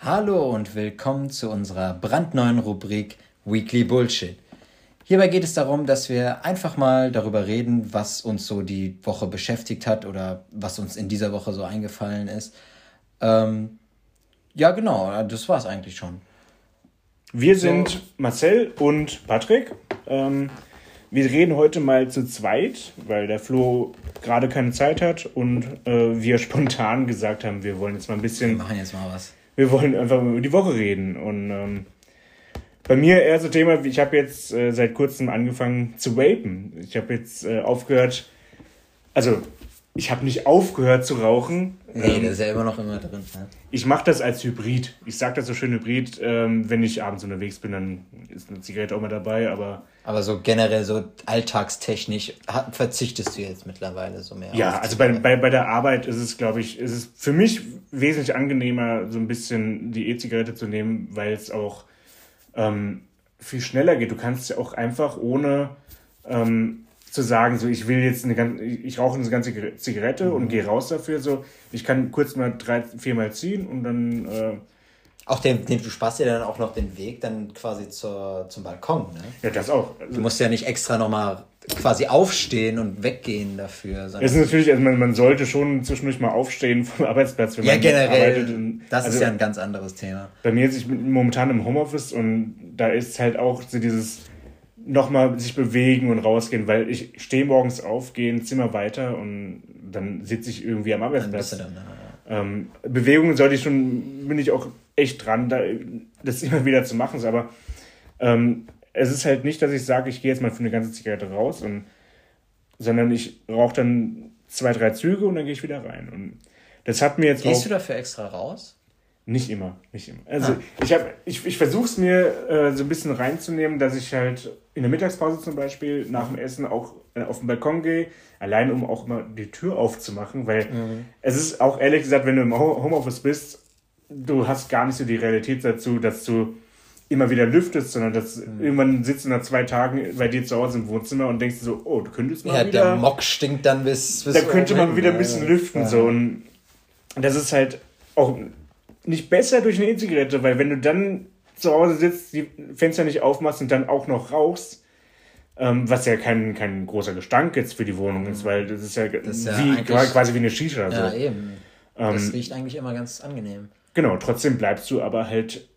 Hallo und willkommen zu unserer brandneuen Rubrik Weekly Bullshit. Hierbei geht es darum, dass wir einfach mal darüber reden, was uns so die Woche beschäftigt hat oder was uns in dieser Woche so eingefallen ist. Ähm, ja, genau, das war es eigentlich schon. Wir sind so. Marcel und Patrick. Ähm, wir reden heute mal zu zweit, weil der Flo gerade keine Zeit hat und äh, wir spontan gesagt haben, wir wollen jetzt mal ein bisschen. Wir machen jetzt mal was. Wir wollen einfach über die Woche reden. Und ähm, bei mir eher so Thema, ich habe jetzt äh, seit kurzem angefangen zu vapen. Ich habe jetzt äh, aufgehört, also ich habe nicht aufgehört zu rauchen. Nee, ähm, das ist ja immer noch immer drin. Ne? Ich mache das als Hybrid. Ich sage das so schön Hybrid. Ähm, wenn ich abends unterwegs bin, dann ist eine Zigarette auch mal dabei, aber... Aber so generell, so alltagstechnisch verzichtest du jetzt mittlerweile so mehr Ja, also bei, bei, bei der Arbeit ist es, glaube ich, ist es für mich wesentlich angenehmer, so ein bisschen die E-Zigarette zu nehmen, weil es auch ähm, viel schneller geht. Du kannst ja auch einfach ohne ähm, zu sagen, so ich will jetzt eine ganze, ich rauche eine ganze Zigarette mhm. und gehe raus dafür, so ich kann kurz mal drei, viermal ziehen und dann. Äh, auch den, den, du sparst dir dann auch noch den Weg dann quasi zur, zum Balkon, ne? Ja, das auch. Also, du musst ja nicht extra nochmal quasi aufstehen und weggehen dafür. Es ist natürlich, also man, man sollte schon zwischendurch mal aufstehen vom Arbeitsplatz, wenn ja, man generell, arbeitet. Und, das also ist ja ein ganz anderes Thema. Bei mir ist ich momentan im Homeoffice und da ist halt auch so dieses nochmal sich bewegen und rausgehen, weil ich stehe morgens auf, gehe ein Zimmer weiter und dann sitze ich irgendwie am Arbeitsplatz. Dann, ja. ähm, Bewegungen sollte ich schon, bin ich auch echt dran, da, das immer wieder zu machen. Aber ähm, es ist halt nicht, dass ich sage, ich gehe jetzt mal für eine ganze Zigarette raus, und, sondern ich rauche dann zwei, drei Züge und dann gehe ich wieder rein. Und das hat mir jetzt Gehst auch, du dafür extra raus? Nicht immer, nicht immer. Also ah. ich, hab, ich, ich versuche es mir äh, so ein bisschen reinzunehmen, dass ich halt in der Mittagspause zum Beispiel nach dem Essen auch äh, auf den Balkon gehe, allein um auch mal die Tür aufzumachen, weil mhm. es ist auch ehrlich gesagt, wenn du im Homeoffice bist, du hast gar nicht so die Realität dazu, dass du immer wieder lüftest, sondern dass mhm. irgendwann sitzt du nach zwei Tagen bei dir zu Hause im Wohnzimmer und denkst so, oh, du könntest mal ja, wieder... der Mock stinkt dann bis... bis da könnte man wieder ein bisschen lüften, ja. so. Und das ist halt auch nicht besser durch eine E-Zigarette, weil wenn du dann zu Hause sitzt, die Fenster nicht aufmachst und dann auch noch rauchst, ähm, was ja kein, kein großer Gestank jetzt für die Wohnung ist, weil das ist ja, das ist ja wie, quasi wie eine Shisha. Ja, so. eben. Das ähm, riecht eigentlich immer ganz angenehm. Genau, trotzdem bleibst du aber halt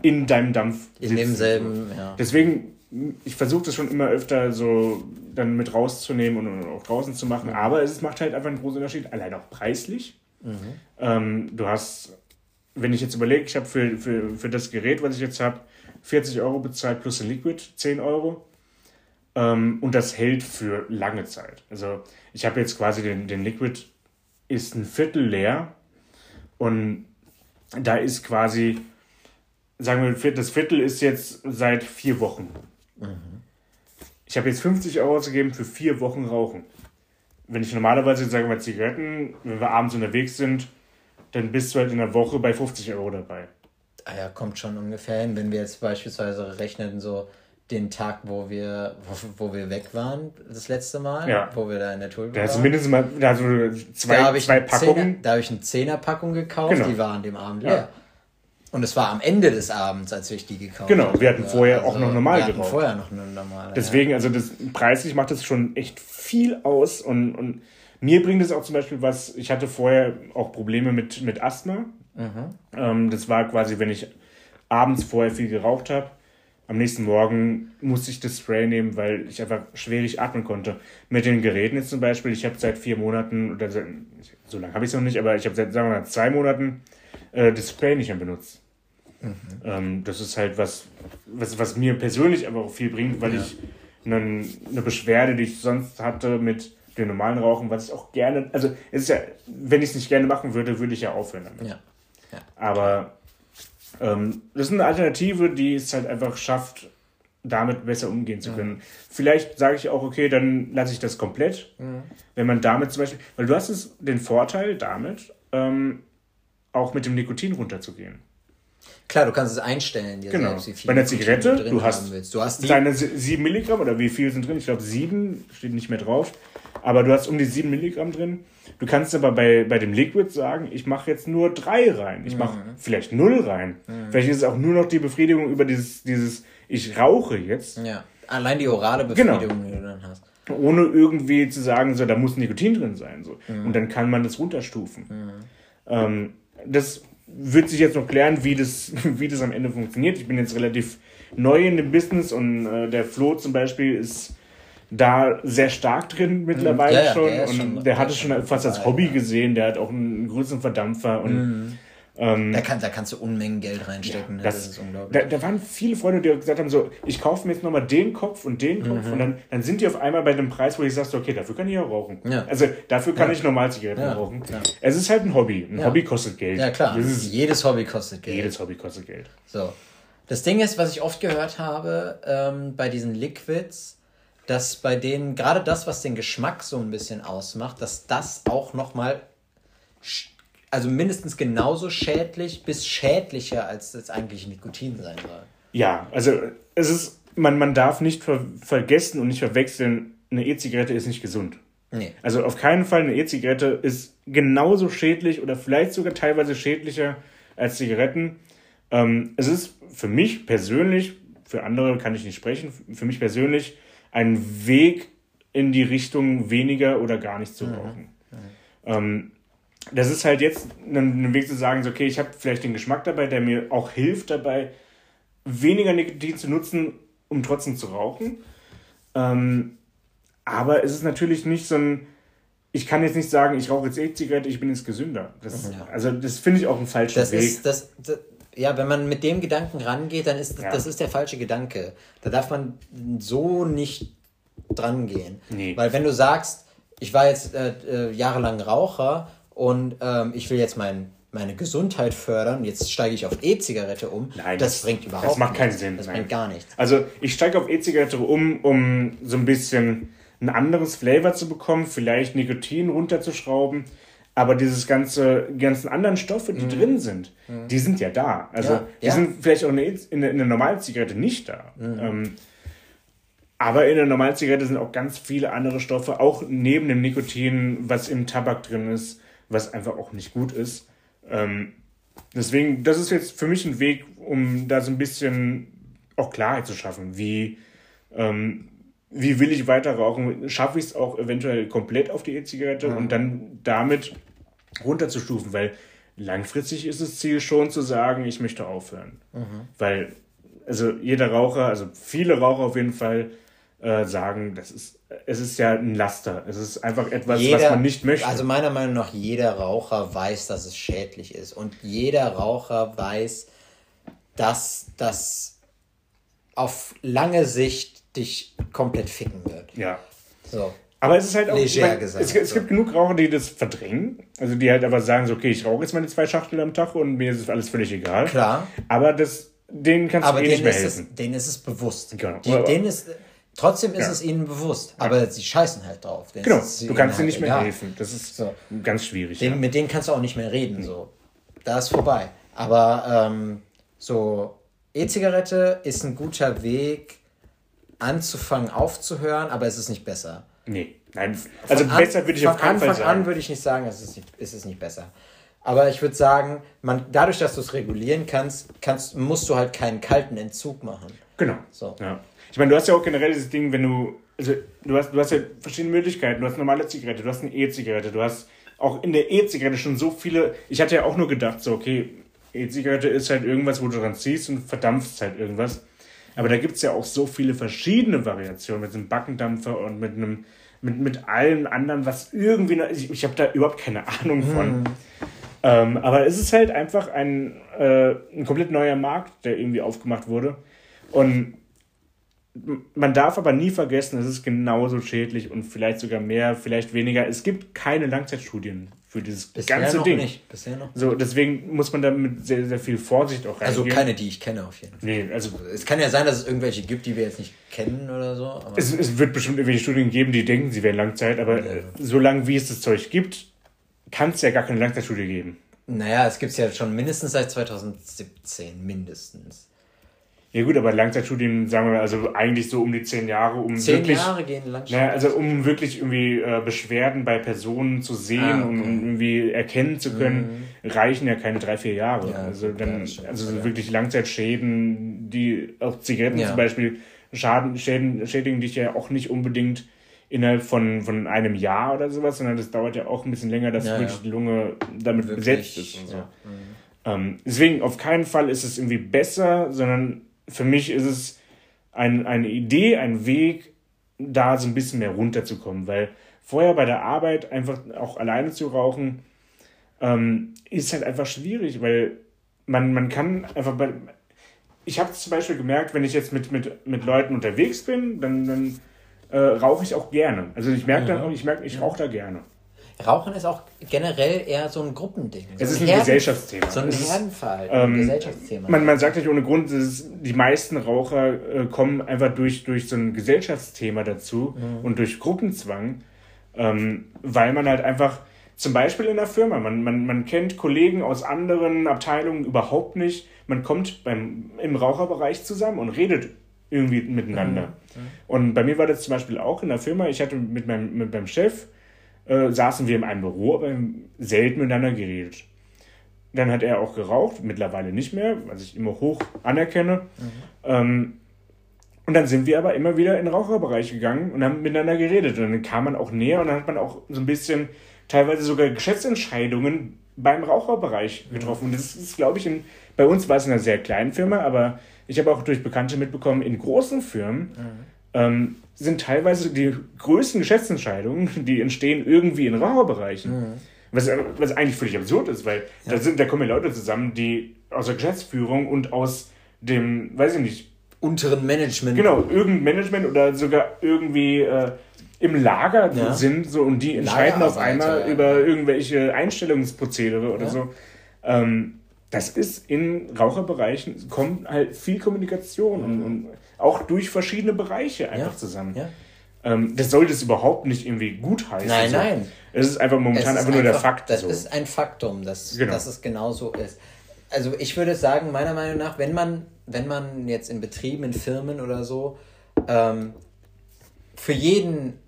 in deinem Dampf. In sitzen. demselben, ja. Deswegen, ich versuche das schon immer öfter so dann mit rauszunehmen und auch draußen zu machen, aber es macht halt einfach einen großen Unterschied, allein auch preislich. Mhm. Ähm, du hast wenn ich jetzt überlege, ich habe für, für, für das Gerät, was ich jetzt habe, 40 Euro bezahlt plus ein Liquid, 10 Euro. Ähm, und das hält für lange Zeit. Also ich habe jetzt quasi den, den Liquid, ist ein Viertel leer. Und da ist quasi, sagen wir, das Viertel ist jetzt seit vier Wochen. Mhm. Ich habe jetzt 50 Euro ausgegeben für vier Wochen Rauchen. Wenn ich normalerweise, sagen wir Zigaretten, wenn wir abends unterwegs sind, dann bist du halt in der Woche bei 50 Euro dabei. Ah ja, kommt schon ungefähr hin, wenn wir jetzt beispielsweise rechnen, so den Tag, wo wir, wo, wo wir weg waren, das letzte Mal, ja. wo wir da in der Tour waren. Da mindestens mal also zwei, da zwei Packungen. Zehner, da habe ich eine Zehnerpackung gekauft, genau. die war an dem Abend leer. Ja. Und es war am Ende des Abends, als ich die gekauft habe. Genau, wir hatten vorher also, auch noch normal wir hatten vorher noch eine normale. Deswegen, also das, preislich macht das schon echt viel aus und, und mir bringt es auch zum Beispiel was, ich hatte vorher auch Probleme mit, mit Asthma. Mhm. Ähm, das war quasi, wenn ich abends vorher viel geraucht habe. Am nächsten Morgen musste ich das Spray nehmen, weil ich einfach schwierig atmen konnte. Mit den Geräten jetzt zum Beispiel, ich habe seit vier Monaten, oder seit, so lange habe ich es noch nicht, aber ich habe seit, sagen wir mal, zwei Monaten äh, das Spray nicht mehr benutzt. Mhm. Ähm, das ist halt was, was, was mir persönlich aber auch viel bringt, weil ja. ich einen, eine Beschwerde, die ich sonst hatte mit den normalen Rauchen, was ich auch gerne, also es ist ja, wenn ich es nicht gerne machen würde, würde ich ja aufhören damit. Ja. ja. Aber ähm, das ist eine Alternative, die es halt einfach schafft, damit besser umgehen zu können. Mhm. Vielleicht sage ich auch, okay, dann lasse ich das komplett. Mhm. Wenn man damit zum Beispiel, weil du hast es den Vorteil damit, ähm, auch mit dem Nikotin runterzugehen. Klar, du kannst es einstellen. Dir genau. Selbst, wie viel Bei einer Zigarette, du, du hast, willst. du hast deine 7 Milligramm oder wie viel sind drin? Ich glaube 7, steht nicht mehr drauf. Aber du hast um die 7 Milligramm drin. Du kannst aber bei, bei dem Liquid sagen, ich mache jetzt nur 3 rein. Ich mache mhm. vielleicht 0 rein. Mhm. Vielleicht ist es auch nur noch die Befriedigung über dieses, dieses ich rauche jetzt. Ja, allein die orale genau. Befriedigung, genau. die du dann hast. Ohne irgendwie zu sagen, so, da muss Nikotin drin sein. So. Mhm. Und dann kann man das runterstufen. Mhm. Ähm, das wird sich jetzt noch klären, wie das, wie das am Ende funktioniert. Ich bin jetzt relativ neu in dem Business und äh, der Flo zum Beispiel ist da sehr stark drin mittlerweile ja, schon. Der und schon, der hat es schon fast als Hobby gesehen. Der hat auch einen größeren Verdampfer und mhm. Ähm, da, kann, da kannst du Unmengen Geld reinstecken. Ja, das, das, ist unglaublich. Da, da, waren viele Freunde, die gesagt haben: so, ich kaufe mir jetzt nochmal den Kopf und den Kopf mhm. und dann, dann sind die auf einmal bei dem Preis, wo ich sage, okay, dafür kann ich ja rauchen. Ja. Also dafür kann ja. ich normal Zigaretten rauchen. Es ist halt ein Hobby. Ein Hobby kostet Geld. Ja, klar. jedes Hobby kostet Geld. Jedes Hobby kostet Geld. So. Das Ding ist, was ich oft gehört habe ähm, bei diesen Liquids, dass bei denen gerade das, was den Geschmack so ein bisschen ausmacht, dass das auch nochmal also mindestens genauso schädlich bis schädlicher als das eigentliche Nikotin sein soll. Ja, also es ist, man, man darf nicht ver vergessen und nicht verwechseln, eine E-Zigarette ist nicht gesund. Nee. Also auf keinen Fall eine E-Zigarette ist genauso schädlich oder vielleicht sogar teilweise schädlicher als Zigaretten. Ähm, es ist für mich persönlich, für andere kann ich nicht sprechen, für mich persönlich ein Weg in die Richtung weniger oder gar nicht zu mhm. rauchen. Mhm. Ähm, das ist halt jetzt ein, Weg zu sagen, so, okay, ich habe vielleicht den Geschmack dabei, der mir auch hilft dabei, weniger Nikotin zu nutzen, um trotzdem zu rauchen. Ähm, aber es ist natürlich nicht so ein, ich kann jetzt nicht sagen, ich rauche jetzt E-Zigarette, ich bin jetzt gesünder. Das, ja. Also das finde ich auch ein falscher das Weg. Ist, das, das, ja, wenn man mit dem Gedanken rangeht, dann ist das, ja. das ist der falsche Gedanke. Da darf man so nicht dran gehen. Nee. Weil wenn du sagst, ich war jetzt äh, äh, jahrelang Raucher und ähm, ich will jetzt mein, meine Gesundheit fördern, jetzt steige ich auf E-Zigarette um. Nein, das, das, bringt überhaupt Das macht keinen Sinn. Das nein. bringt gar nichts. Also ich steige auf E-Zigarette um, um so ein bisschen ein anderes Flavor zu bekommen, vielleicht Nikotin runterzuschrauben. Aber dieses ganze, ganzen anderen Stoffe, die mhm. drin sind, mhm. die sind ja da. Also ja, die ja. sind vielleicht auch in der, in der normalen Zigarette nicht da. Mhm. Ähm, aber in der normalen Zigarette sind auch ganz viele andere Stoffe, auch neben dem Nikotin, was im Tabak drin ist, was einfach auch nicht gut ist. Ähm, deswegen, das ist jetzt für mich ein Weg, um da so ein bisschen auch Klarheit zu schaffen. Wie, ähm, wie will ich weiter rauchen? Schaffe ich es auch eventuell komplett auf die E-Zigarette mhm. und dann damit runterzustufen? Weil langfristig ist das Ziel schon zu sagen, ich möchte aufhören. Mhm. Weil, also jeder Raucher, also viele Raucher auf jeden Fall, äh, sagen, das ist, es ist ja ein Laster. Es ist einfach etwas, jeder, was man nicht möchte. Also meiner Meinung nach, jeder Raucher weiß, dass es schädlich ist. Und jeder Raucher weiß, dass das auf lange Sicht dich komplett ficken wird. Ja. So. Aber es ist halt auch, Leger gesagt, es, es so. gibt genug Raucher, die das verdrängen. Also die halt aber sagen so, okay, ich rauche jetzt meine zwei Schachteln am Tag und mir ist alles völlig egal. Klar. Aber das, denen kannst aber du eh nicht mehr helfen. Es, denen ist es bewusst. Genau. Die, denen ist, Trotzdem ist ja. es ihnen bewusst, aber ja. sie scheißen halt drauf. Genau, du kannst ihnen nicht mehr egal. helfen. Das ist so. ganz schwierig. Den, ja. Mit denen kannst du auch nicht mehr reden. So. Da ist vorbei. Aber ähm, so, E-Zigarette ist ein guter Weg, anzufangen, aufzuhören, aber es ist nicht besser. Nee, nein. Also von besser würde ich auf keinen Fall sagen. Von Anfang an würde ich nicht sagen, es ist nicht, es ist nicht besser. Aber ich würde sagen, man, dadurch, dass du es regulieren kannst, kannst, musst du halt keinen kalten Entzug machen. Genau. So. Ja. Ich meine, du hast ja auch generell dieses Ding, wenn du, also du hast, du hast ja verschiedene Möglichkeiten. Du hast eine normale Zigarette, du hast eine E-Zigarette, du hast auch in der E-Zigarette schon so viele. Ich hatte ja auch nur gedacht, so, okay, E-Zigarette ist halt irgendwas, wo du dran ziehst und verdampfst halt irgendwas. Aber da gibt es ja auch so viele verschiedene Variationen mit einem Backendampfer und mit einem, mit, mit allem anderen, was irgendwie, ich, ich habe da überhaupt keine Ahnung von. Mhm. Ähm, aber es ist halt einfach ein, äh, ein komplett neuer Markt, der irgendwie aufgemacht wurde. Und man darf aber nie vergessen, es ist genauso schädlich und vielleicht sogar mehr, vielleicht weniger. Es gibt keine Langzeitstudien für dieses Bisher ganze noch Ding. Nicht. Bisher noch. So, deswegen muss man da mit sehr, sehr viel Vorsicht auch also reingehen. Also keine, die ich kenne auf jeden Fall. Nee, also es kann ja sein, dass es irgendwelche gibt, die wir jetzt nicht kennen oder so. Es, es, wird bestimmt irgendwelche Studien geben, die denken, sie wären Langzeit, aber ja. solange wie es das Zeug gibt, kann es ja gar keine Langzeitstudie geben. Naja, es gibt es ja schon mindestens seit 2017, mindestens. Ja gut, aber Langzeitstudien, sagen wir mal, also eigentlich so um die zehn Jahre, um zehn wirklich, Jahre gehen Langzeitstudien. Naja, also um wirklich irgendwie äh, Beschwerden bei Personen zu sehen ah, okay. und um irgendwie erkennen zu können, mhm. reichen ja keine drei, vier Jahre. Ja, also dann, ja, also so wirklich Langzeitschäden, die auch Zigaretten ja. zum Beispiel Schaden, Schäden, schädigen dich ja auch nicht unbedingt innerhalb von, von einem Jahr oder sowas, sondern das dauert ja auch ein bisschen länger, dass wirklich die Lunge damit wirklich, besetzt ist und so. Mhm. Ähm, deswegen auf keinen Fall ist es irgendwie besser, sondern für mich ist es ein, eine Idee, ein Weg, da so ein bisschen mehr runterzukommen, weil vorher bei der Arbeit einfach auch alleine zu rauchen, ähm, ist halt einfach schwierig, weil man, man kann einfach bei. Ich habe zum Beispiel gemerkt, wenn ich jetzt mit, mit, mit Leuten unterwegs bin, dann, dann äh, rauche ich auch gerne. Also ich merke dann, ich merke, ich rauche da gerne. Rauchen ist auch generell eher so ein Gruppending. So es ist ein, ein Gesellschaftsthema. So ein Herdenverhalten, ähm, ein Gesellschaftsthema. Man, man sagt nicht ohne Grund, dass die meisten Raucher äh, kommen einfach durch, durch so ein Gesellschaftsthema dazu mhm. und durch Gruppenzwang, ähm, weil man halt einfach, zum Beispiel in der Firma, man, man, man kennt Kollegen aus anderen Abteilungen überhaupt nicht, man kommt beim, im Raucherbereich zusammen und redet irgendwie miteinander. Mhm. Und bei mir war das zum Beispiel auch in der Firma, ich hatte mit meinem, mit meinem Chef, äh, saßen wir in einem Büro, aber selten miteinander geredet. Dann hat er auch geraucht, mittlerweile nicht mehr, was ich immer hoch anerkenne. Mhm. Ähm, und dann sind wir aber immer wieder in den Raucherbereich gegangen und haben miteinander geredet. Und dann kam man auch näher und dann hat man auch so ein bisschen teilweise sogar Geschäftsentscheidungen beim Raucherbereich getroffen. Und das ist, glaube ich, in, bei uns war es in einer sehr kleinen Firma, aber ich habe auch durch Bekannte mitbekommen, in großen Firmen mhm. Ähm, sind teilweise die größten Geschäftsentscheidungen, die entstehen irgendwie in Raucherbereichen. Mhm. Was, was eigentlich völlig absurd ist, weil ja. da, sind, da kommen ja Leute zusammen, die aus der Geschäftsführung und aus dem, weiß ich nicht, unteren Management. Genau, irgendein Management oder sogar irgendwie äh, im Lager ja. sind so und die entscheiden auf einmal ja. über irgendwelche Einstellungsprozedere oder so. Ähm, das ist in Raucherbereichen kommt halt viel Kommunikation mhm. und, und auch durch verschiedene Bereiche einfach ja, zusammen. Ja. Ähm, das sollte es überhaupt nicht irgendwie gut heißen. Nein, so. nein. Es ist einfach momentan ist einfach nur der Fakt. Das so. ist ein Faktum, dass, genau. dass es genau so ist. Also ich würde sagen, meiner Meinung nach, wenn man, wenn man jetzt in Betrieben, in Firmen oder so, ähm, für jeden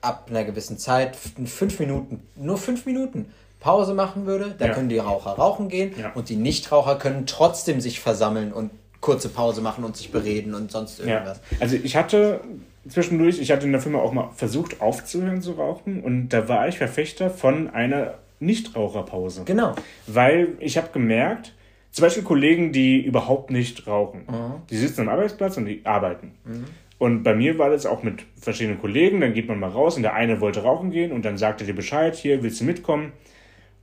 ab einer gewissen Zeit, fünf Minuten, nur fünf Minuten Pause machen würde, dann ja. können die Raucher rauchen gehen ja. und die Nichtraucher können trotzdem sich versammeln und kurze Pause machen und sich bereden und sonst irgendwas. Ja. Also ich hatte zwischendurch, ich hatte in der Firma auch mal versucht aufzuhören zu rauchen und da war ich Verfechter von einer Nichtraucherpause. Genau. Weil ich habe gemerkt, zum Beispiel Kollegen, die überhaupt nicht rauchen, mhm. die sitzen am Arbeitsplatz und die arbeiten. Mhm. Und bei mir war das auch mit verschiedenen Kollegen, dann geht man mal raus und der eine wollte rauchen gehen und dann sagte dir Bescheid, hier willst du mitkommen.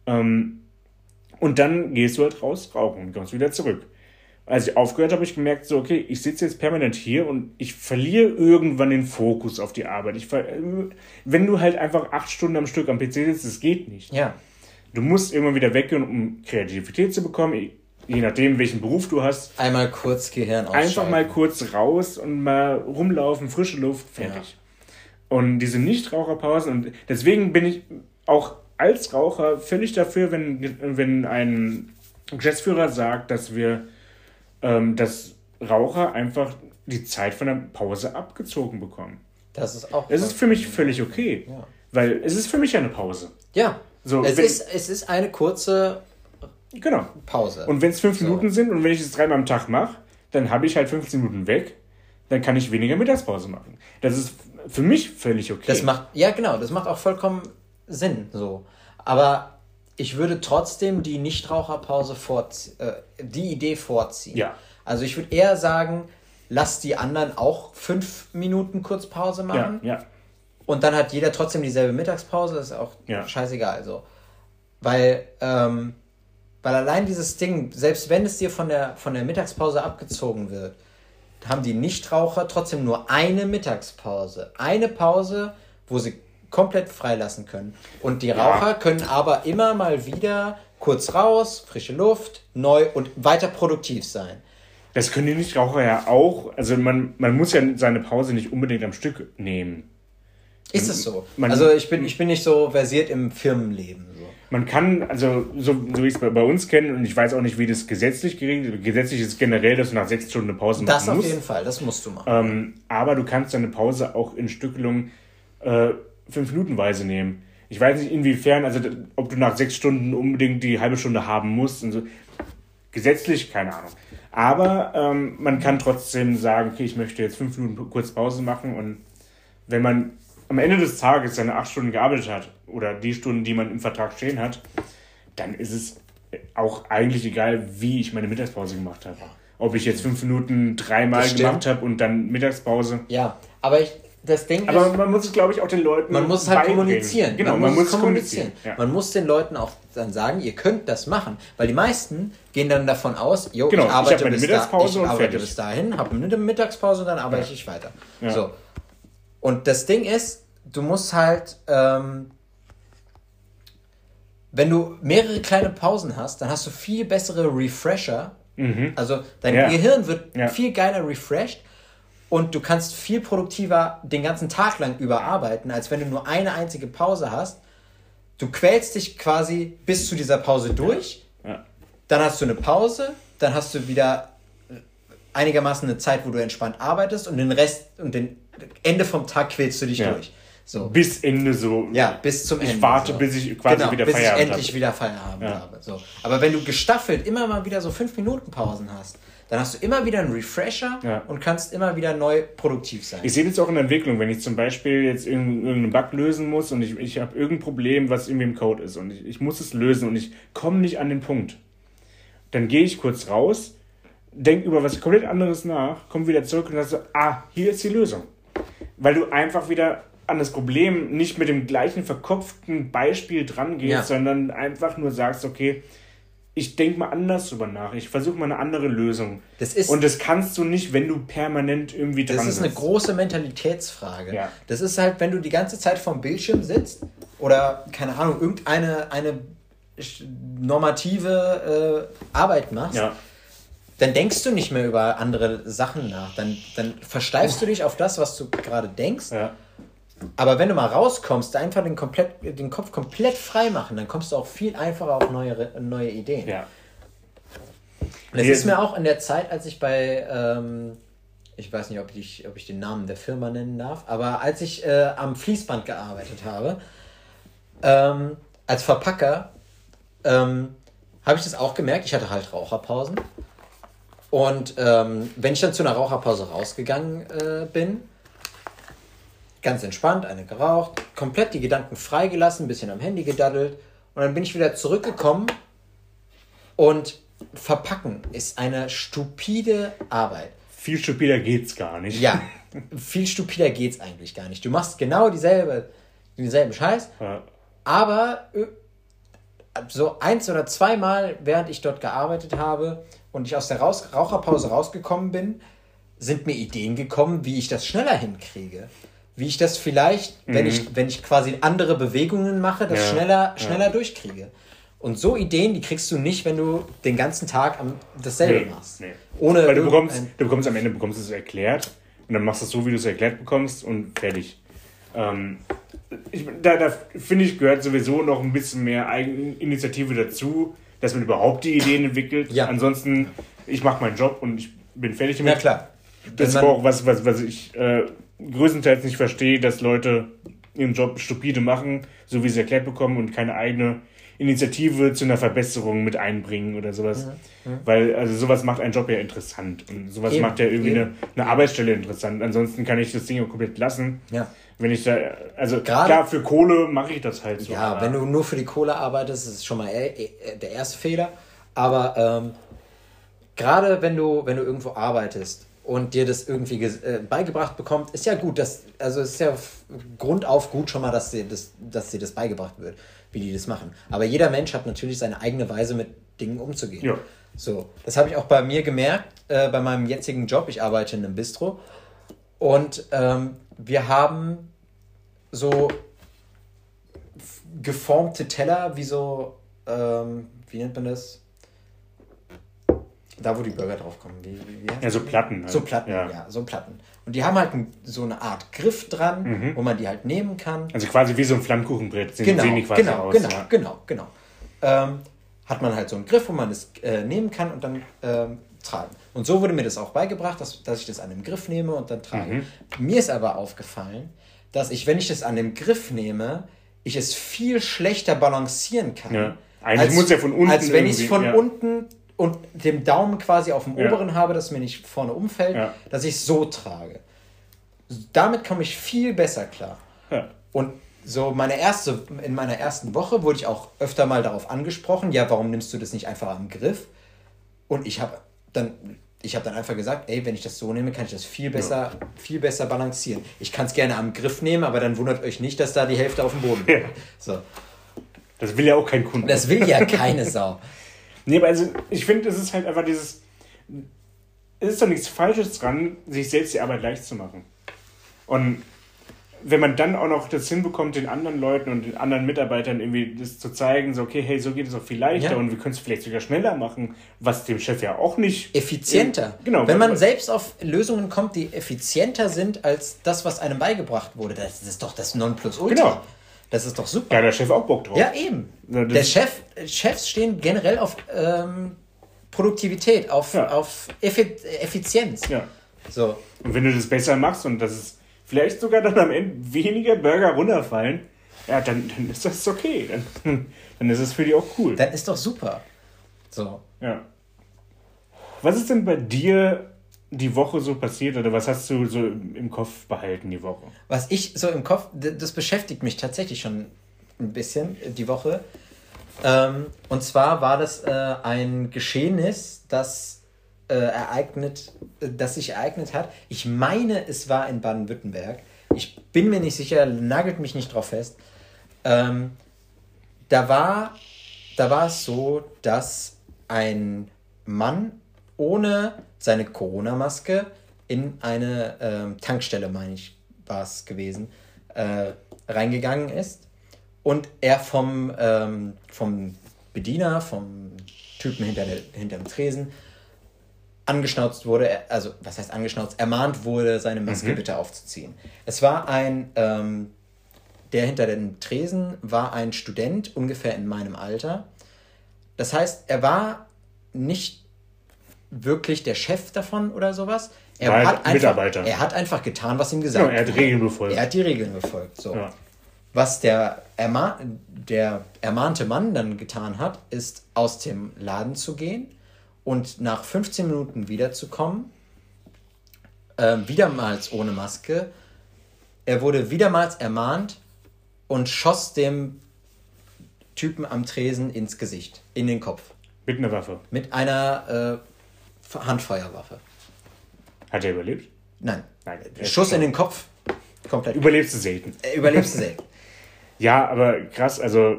Ähm, und dann gehst du halt raus rauchen und kommst wieder zurück als ich aufgehört habe, habe ich gemerkt, so, okay, ich sitze jetzt permanent hier und ich verliere irgendwann den Fokus auf die Arbeit. Ich wenn du halt einfach acht Stunden am Stück am PC sitzt, das geht nicht. Ja. Du musst irgendwann wieder weggehen, um Kreativität zu bekommen, je nachdem, welchen Beruf du hast. Einmal kurz Gehirn ausschalten. Einfach mal kurz raus und mal rumlaufen, frische Luft, fertig. Ja. Und diese Nichtraucherpausen und deswegen bin ich auch als Raucher völlig dafür, wenn, wenn ein Geschäftsführer sagt, dass wir ähm, dass Raucher einfach die Zeit von der Pause abgezogen bekommen. Das ist auch. Es ist für mich völlig okay. Ja. Weil es ist für mich eine Pause. Ja. So, es, ist, es ist eine kurze genau. Pause. Und wenn es fünf so. Minuten sind und wenn ich es dreimal am Tag mache, dann habe ich halt 15 Minuten weg, dann kann ich weniger Mittagspause machen. Das ist für mich völlig okay. Das macht, ja genau, das macht auch vollkommen Sinn. So. Aber ich würde trotzdem die Nichtraucherpause vorziehen, äh, die Idee vorziehen. Ja. Also ich würde eher sagen, lass die anderen auch fünf Minuten kurz Pause machen. Ja, ja. Und dann hat jeder trotzdem dieselbe Mittagspause, das ist auch ja. scheißegal. So. Weil, ähm, weil allein dieses Ding, selbst wenn es dir von der, von der Mittagspause abgezogen wird, haben die Nichtraucher trotzdem nur eine Mittagspause. Eine Pause, wo sie komplett freilassen können. Und die Raucher ja. können aber immer mal wieder kurz raus, frische Luft, neu und weiter produktiv sein. Das können die Nichtraucher ja auch. Also man, man muss ja seine Pause nicht unbedingt am Stück nehmen. Ist es so? Man, also ich bin, ich bin nicht so versiert im Firmenleben. So. Man kann, also so, so wie ich es bei, bei uns kenne, und ich weiß auch nicht, wie das gesetzlich geregelt ist. Gesetzlich ist generell, dass du nach sechs Stunden eine Pause machen das musst. Das auf jeden Fall, das musst du machen. Ähm, aber du kannst deine Pause auch in Stückelung äh, fünf Minutenweise nehmen. Ich weiß nicht inwiefern, also ob du nach sechs Stunden unbedingt die halbe Stunde haben musst und so. Gesetzlich, keine Ahnung. Aber ähm, man kann trotzdem sagen, okay, ich möchte jetzt fünf Minuten kurz Pause machen und wenn man am Ende des Tages seine acht Stunden gearbeitet hat oder die Stunden, die man im Vertrag stehen hat, dann ist es auch eigentlich egal, wie ich meine Mittagspause gemacht habe. Ob ich jetzt fünf Minuten dreimal gemacht habe und dann Mittagspause. Ja, aber ich, das Ding Aber man muss es, glaube ich, auch den Leuten. Man muss es halt beibringen. kommunizieren. Genau, man, man muss, muss kommunizieren. kommunizieren. Ja. Man muss den Leuten auch dann sagen, ihr könnt das machen. Weil die meisten gehen dann davon aus, jo, genau, ich arbeite, ich bis, da, ich arbeite bis dahin, habe eine Mittagspause und dann arbeite ja. ich weiter. Ja. So. Und das Ding ist, du musst halt, ähm, wenn du mehrere kleine Pausen hast, dann hast du viel bessere Refresher. Mhm. Also dein. Gehirn wird viel geiler refreshed und du kannst viel produktiver den ganzen Tag lang überarbeiten, als wenn du nur eine einzige Pause hast. Du quälst dich quasi bis zu dieser Pause durch. Ja. Dann hast du eine Pause, dann hast du wieder einigermaßen eine Zeit, wo du entspannt arbeitest und den Rest und den Ende vom Tag quälst du dich durch. So. Bis Ende so. Ja, bis zum ich Ende. Ich warte, so. bis ich quasi genau, wieder bis Feierabend ich endlich habe. wieder Feierabend ja. habe. So. Aber wenn du gestaffelt immer mal wieder so 5 Minuten Pausen hast, dann hast du immer wieder einen Refresher ja. und kannst immer wieder neu produktiv sein. Ich sehe das auch in der Entwicklung, wenn ich zum Beispiel jetzt irgendeinen Bug lösen muss und ich, ich habe irgendein Problem, was irgendwie im Code ist und ich, ich muss es lösen und ich komme nicht an den Punkt. Dann gehe ich kurz raus, denke über was komplett anderes nach, komme wieder zurück und sage so, ah, hier ist die Lösung. Weil du einfach wieder an das Problem nicht mit dem gleichen verkopften Beispiel dran gehst, ja. sondern einfach nur sagst, okay, ich denke mal anders drüber nach. Ich versuche mal eine andere Lösung. Das ist, und das kannst du nicht, wenn du permanent irgendwie dran bist. Das ist eine große Mentalitätsfrage. Ja. Das ist halt, wenn du die ganze Zeit vorm Bildschirm sitzt oder, keine Ahnung, irgendeine eine normative äh, Arbeit machst, ja. dann denkst du nicht mehr über andere Sachen nach. Dann, dann versteifst du dich auf das, was du gerade denkst. Ja aber wenn du mal rauskommst, einfach den, komplett, den Kopf komplett frei machen, dann kommst du auch viel einfacher auf neue, neue Ideen. Ja. Und es ist mir auch in der Zeit, als ich bei, ähm, ich weiß nicht, ob ich, ob ich den Namen der Firma nennen darf, aber als ich äh, am Fließband gearbeitet habe, ähm, als Verpacker, ähm, habe ich das auch gemerkt. Ich hatte halt Raucherpausen. Und ähm, wenn ich dann zu einer Raucherpause rausgegangen äh, bin, ganz entspannt, eine geraucht, komplett die Gedanken freigelassen, ein bisschen am Handy gedaddelt und dann bin ich wieder zurückgekommen und verpacken ist eine stupide Arbeit. Viel stupider geht's gar nicht. Ja, viel stupider geht's eigentlich gar nicht. Du machst genau dieselbe, denselben Scheiß, ja. aber äh, so eins oder zweimal, während ich dort gearbeitet habe und ich aus der Raus Raucherpause rausgekommen bin, sind mir Ideen gekommen, wie ich das schneller hinkriege wie ich das vielleicht, mhm. wenn, ich, wenn ich quasi andere Bewegungen mache, das ja. schneller, schneller ja. durchkriege. Und so Ideen, die kriegst du nicht, wenn du den ganzen Tag am, dasselbe nee, machst. Nee. Ohne Weil du bekommst, du bekommst am Ende bekommst es erklärt und dann machst du es so, wie du es erklärt bekommst und fertig. Ähm, ich, da, da finde ich, gehört sowieso noch ein bisschen mehr Eigeninitiative dazu, dass man überhaupt die Ideen entwickelt. Ja. Ansonsten, ich mache meinen Job und ich bin fertig damit. Ja, klar. Das ist auch was, was, was ich äh, größtenteils nicht verstehe, dass Leute ihren Job stupide machen, so wie sie erklärt bekommen und keine eigene Initiative zu einer Verbesserung mit einbringen oder sowas. Ja, ja. Weil, also sowas macht einen Job ja interessant und sowas eben, macht ja irgendwie eine, eine, Arbeitsstelle interessant. Ansonsten kann ich das Ding ja komplett lassen. Ja. Wenn ich da, also Gerade, klar, für Kohle mache ich das halt so. Ja, wenn du nur für die Kohle arbeitest, ist es schon mal der erste Fehler. Aber ähm, gerade wenn du, wenn du irgendwo arbeitest und dir das irgendwie äh, beigebracht bekommt, ist ja gut. Das, also ist ja grundauf gut schon mal, dass dir, das, dass dir das beigebracht wird, wie die das machen. Aber jeder Mensch hat natürlich seine eigene Weise, mit Dingen umzugehen. Ja. So, das habe ich auch bei mir gemerkt, äh, bei meinem jetzigen Job. Ich arbeite in einem Bistro und ähm, wir haben so geformte Teller, wie so, ähm, wie nennt man das? Da wo die Burger drauf kommen. Wie, wie heißt Ja, so? Platten halt. So Platten, ja. Ja. so Platten. Und die haben halt so eine Art Griff dran, Mhm. wo man die halt nehmen kann. Also quasi wie so ein Flammkuchenbrett sehen, Genau, sehen die quasi genau, aus. genau, ja. genau, genau. Ähm, hat man halt so einen Griff, wo man es äh, nehmen kann und dann ähm, tragen. Und so wurde mir das auch beigebracht, dass, dass ich das an dem Griff nehme und dann trage. Mhm. Mir ist aber aufgefallen, dass ich, wenn ich das an dem Griff nehme, ich es viel schlechter balancieren kann. Ja. Eigentlich muss ja von unten Als wenn ich es von ja. unten und dem Daumen quasi auf dem Ja. oberen habe, dass mir nicht vorne umfällt, Ja. dass ich es so trage. Damit komme ich viel besser klar. Ja. Und so meine erste, in meiner ersten Woche wurde ich auch öfter mal darauf angesprochen, ja, warum nimmst du das nicht einfach am Griff? Und ich habe dann, ich habe dann einfach gesagt, ey, wenn ich das so nehme, kann ich das viel besser, viel besser balancieren. Ich kann es gerne am Griff nehmen, aber dann wundert euch nicht, dass da die Hälfte auf dem Boden Ja. liegt. So. Das will ja auch kein Kunde. Das will ja keine Sau. Nee, aber also ich finde, es ist halt einfach dieses. Es ist doch nichts Falsches dran, sich selbst die Arbeit leicht zu machen. Und wenn man dann auch noch das hinbekommt, den anderen Leuten und den anderen Mitarbeitern irgendwie das zu zeigen, so, okay, hey, so geht es auch viel leichter Ja. und wir können es vielleicht sogar schneller machen, was dem Chef ja auch nicht. Effizienter. Genau. Wenn man selbst auf Lösungen kommt, die effizienter sind als das, was einem beigebracht wurde, das ist doch das Nonplusultra. Genau. Das ist doch super. Da hat der Chef auch Bock drauf. Ja, eben. Das- Der Chef, Chefs stehen generell auf ähm, Produktivität, auf, Ja. auf Effi Effizienz. ja. So. Und wenn du das besser machst und das ist vielleicht sogar dann am Ende weniger Burger runterfallen, ja, dann, dann ist das okay. Dann, dann ist es für die auch cool. Dann ist doch super. So. Ja. Was ist denn bei dir die Woche so passiert oder was hast du so im Kopf behalten die Woche? Was ich so im Kopf, das beschäftigt mich tatsächlich schon ein bisschen äh, die Woche. Ähm, und zwar war das äh, ein Geschehnis, das äh, ereignet, das sich ereignet hat. Ich meine, es war in Baden-Württemberg. Ich bin mir nicht sicher, nagelt mich nicht drauf fest. Ähm, da war, da war es so, dass ein Mann ohne seine Corona-Maske in eine ähm, Tankstelle, meine ich, war es gewesen, äh, reingegangen ist und er vom, ähm, vom Bediener, vom Typen hinter, der, hinter dem Tresen, angeschnauzt wurde, also was heißt angeschnauzt, ermahnt wurde, seine Maske bitte aufzuziehen. Es war ein, ähm, der hinter dem Tresen war ein Student, ungefähr in meinem Alter. Das heißt, er war nicht wirklich der Chef davon oder sowas. Er War hat einfach, Mitarbeiter. er hat einfach getan, was ihm gesagt Ja, er hat wurde. Regeln befolgt. Er hat die Regeln befolgt. So. Ja. Was der, erma der ermahnte Mann dann getan hat, ist aus dem Laden zu gehen und nach 15 Minuten wiederzukommen, äh, wiedermals ohne Maske. Er wurde wiedermals ermahnt und schoss dem Typen am Tresen ins Gesicht, in den Kopf. Mit einer Waffe. Mit einer äh, Handfeuerwaffe. Hat er überlebt? Nein. Nein. Schuss in den Kopf. Komplett. Überlebst du selten. Er überlebst du selten. Ja, aber krass, also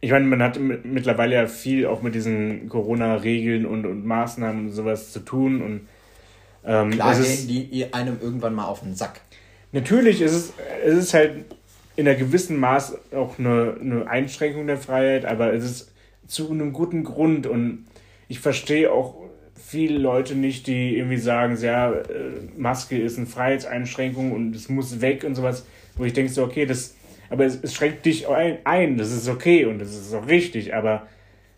ich meine, man hat mittlerweile ja viel auch mit diesen Corona-Regeln und, und Maßnahmen und sowas zu tun und ähm, Klar gehen die einem irgendwann mal auf den Sack. Natürlich ist es, es ist halt in einer gewissen Maß auch eine, eine Einschränkung der Freiheit, aber es ist zu einem guten Grund und ich verstehe auch viele Leute nicht, die irgendwie sagen, ja, äh, Maske ist eine Freiheitseinschränkung und es muss weg und sowas, wo ich denke so, okay, das, aber es, es schränkt dich ein, das ist okay und das ist auch richtig, aber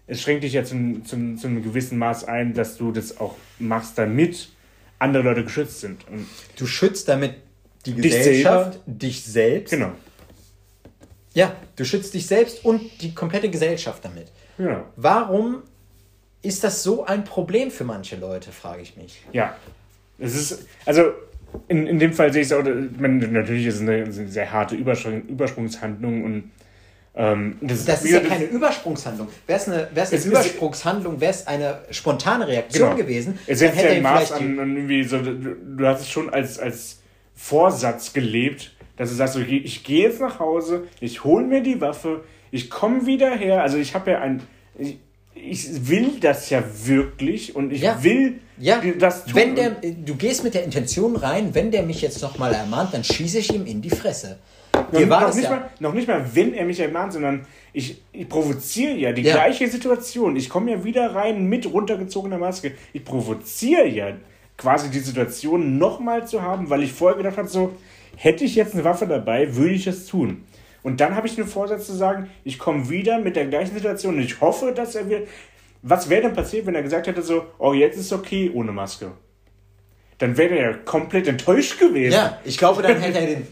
es schränkt dich ja zum, zum, zu einem gewissen Maß ein, dass du das auch machst, damit andere Leute geschützt sind. Und Du schützt damit die Dich Gesellschaft, dich selbst. genau. Ja, du schützt dich selbst und die komplette Gesellschaft damit. Ja. Warum ist das so ein Problem für manche Leute, frage ich mich. Ja. Es ist, also in, in dem Fall sehe ich es auch, meine, natürlich ist es eine, eine sehr harte Übersprung, Übersprungshandlung und ähm, das, Das ist ja keine Übersprungshandlung. Wäre es eine, wär's eine Es Übersprungshandlung, wäre es eine spontane Reaktion Genau. gewesen, Es setzt hätte ja ein Maß an irgendwie so, du, du hast es schon als, als Vorsatz gelebt, dass du sagst, okay, ich gehe jetzt nach Hause, ich hole mir die Waffe, ich komme wieder her. Also ich habe ja ein, ich, ich will das ja wirklich und ich Ja. will Ja, das tun. wenn der, du gehst mit der Intention rein, wenn der mich jetzt nochmal ermahnt, dann schieße ich ihm in die Fresse. noch, noch, nicht ja. mal, noch nicht mal, wenn er mich ermahnt, sondern ich, ich provoziere ja die ja. gleiche Situation. Ich komme ja wieder rein mit runtergezogener Maske. Ich provoziere ja quasi die Situation nochmal zu haben, weil ich vorher gedacht habe, so, hätte ich jetzt eine Waffe dabei, würde ich es tun. Und dann habe ich den Vorsatz zu sagen, ich komme wieder mit der gleichen Situation und ich hoffe, dass er wird. Was wäre denn passiert, wenn er gesagt hätte so, oh, jetzt ist okay ohne Maske? Dann wäre er ja komplett enttäuscht gewesen. Ja, ich glaube, dann hätte er den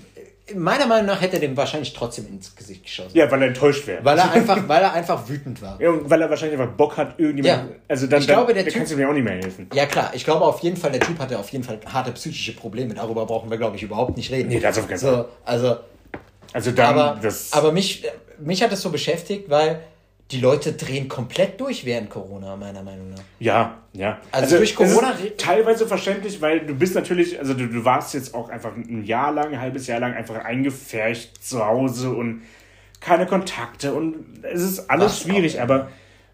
meiner Meinung nach hätte er dem wahrscheinlich trotzdem ins Gesicht geschossen. Ja, weil er enttäuscht wäre. Weil er einfach, weil er einfach wütend war. Ja, und weil er wahrscheinlich einfach Bock hat, irgendjemand. Ja. Also dann, ich dann, glaube, der typ, kannst du mir auch nicht mehr helfen. Ja, klar. Ich glaube auf jeden Fall, der Typ hatte auf jeden Fall harte psychische Probleme. Darüber brauchen wir, glaube ich, überhaupt nicht reden. Nee, das auf keinen Fall. So, also, also dann, aber, das aber mich, mich hat es so beschäftigt, weil die Leute drehen komplett durch während Corona, meiner Meinung nach. Ja, ja. Also, also durch Corona. teilweise verständlich, weil du bist natürlich, also du, du warst jetzt auch einfach ein Jahr lang, ein halbes Jahr lang einfach eingefärcht zu Hause und keine Kontakte und es ist alles Was schwierig, auch, aber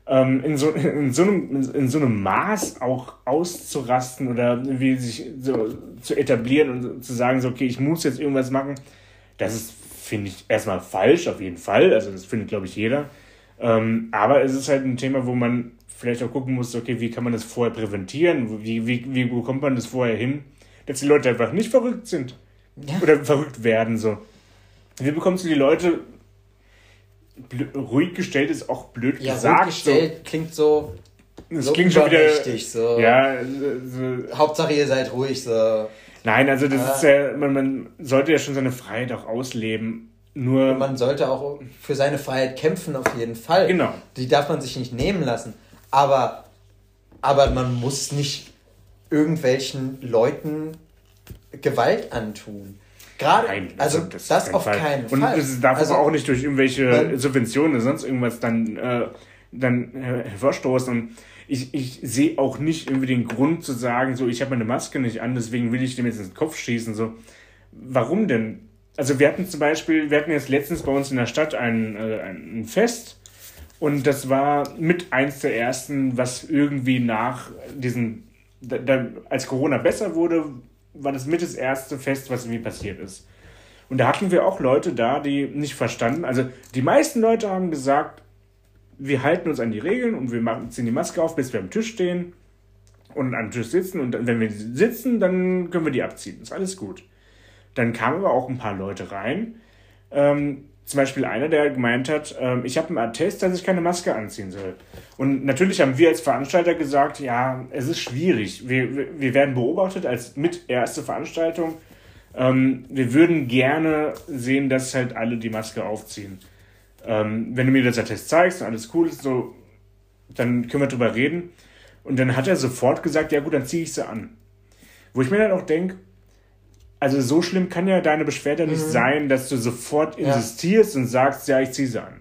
ähm, in, so, in, so einem, in so einem Maß auch auszurasten oder wie sich so zu etablieren und zu sagen, so, okay, ich muss jetzt irgendwas machen, das ist, finde ich, erstmal falsch, auf jeden Fall. Also das findet, glaube ich, jeder. Ähm, aber es ist halt ein Thema, wo man vielleicht auch gucken muss, okay, wie kann man das vorher präventieren? Wie, wie, wie bekommt man das vorher hin, dass die Leute einfach nicht verrückt sind? Ja. Oder verrückt werden, so. Wie bekommst du die Leute ruhig gestellt, ist auch blöd ja, gesagt. Ruhig gestellt so. klingt so. Das so klingt schon wieder. Richtig, so. Ja, so. Hauptsache ihr seid ruhig, so. Nein, also das ist ja, man, man sollte ja schon seine Freiheit auch ausleben. Nur man sollte auch für seine Freiheit kämpfen, auf jeden Fall. Genau. Die darf man sich nicht nehmen lassen. Aber, aber man muss nicht irgendwelchen Leuten Gewalt antun. Gerade, Nein, also, also das, das auf Fall. keinen Fall. Und es darf also, aber auch nicht durch irgendwelche Subventionen oder sonst irgendwas dann, äh, dann äh, hervorstoßen. Und ich, ich sehe auch nicht irgendwie den Grund zu sagen, so, ich habe meine Maske nicht an, deswegen will ich dem jetzt ins Kopf schießen. So, warum denn? also wir hatten zum Beispiel, wir hatten jetzt letztens bei uns in der Stadt ein, äh, ein Fest und das war mit eins der ersten, was irgendwie nach diesen, da, da, als Corona besser wurde, war das mit das erste Fest, was irgendwie passiert ist. Und da hatten wir auch Leute da, die nicht verstanden, also die meisten Leute haben gesagt, wir halten uns an die Regeln und wir machen, ziehen die Maske auf, bis wir am Tisch stehen und am Tisch sitzen und wenn wir sitzen, dann können wir die abziehen. Ist alles gut. Dann kamen aber auch ein paar Leute rein. Ähm, zum Beispiel einer, der gemeint hat, ähm, ich habe einen Attest, dass ich keine Maske anziehen soll. Und natürlich haben wir als Veranstalter gesagt, ja, es ist schwierig. Wir, wir werden beobachtet als mit erste Veranstaltung. Ähm, wir würden gerne sehen, dass halt alle die Maske aufziehen. Ähm, wenn du mir das Attest zeigst und alles cool ist, so, dann können wir drüber reden. Und dann hat er sofort gesagt, ja gut, dann ziehe ich sie an. Wo ich mir dann auch denke, also so schlimm kann ja deine Beschwerde nicht mhm. sein, dass du sofort insistierst ja. und sagst, ja, ich ziehe sie an.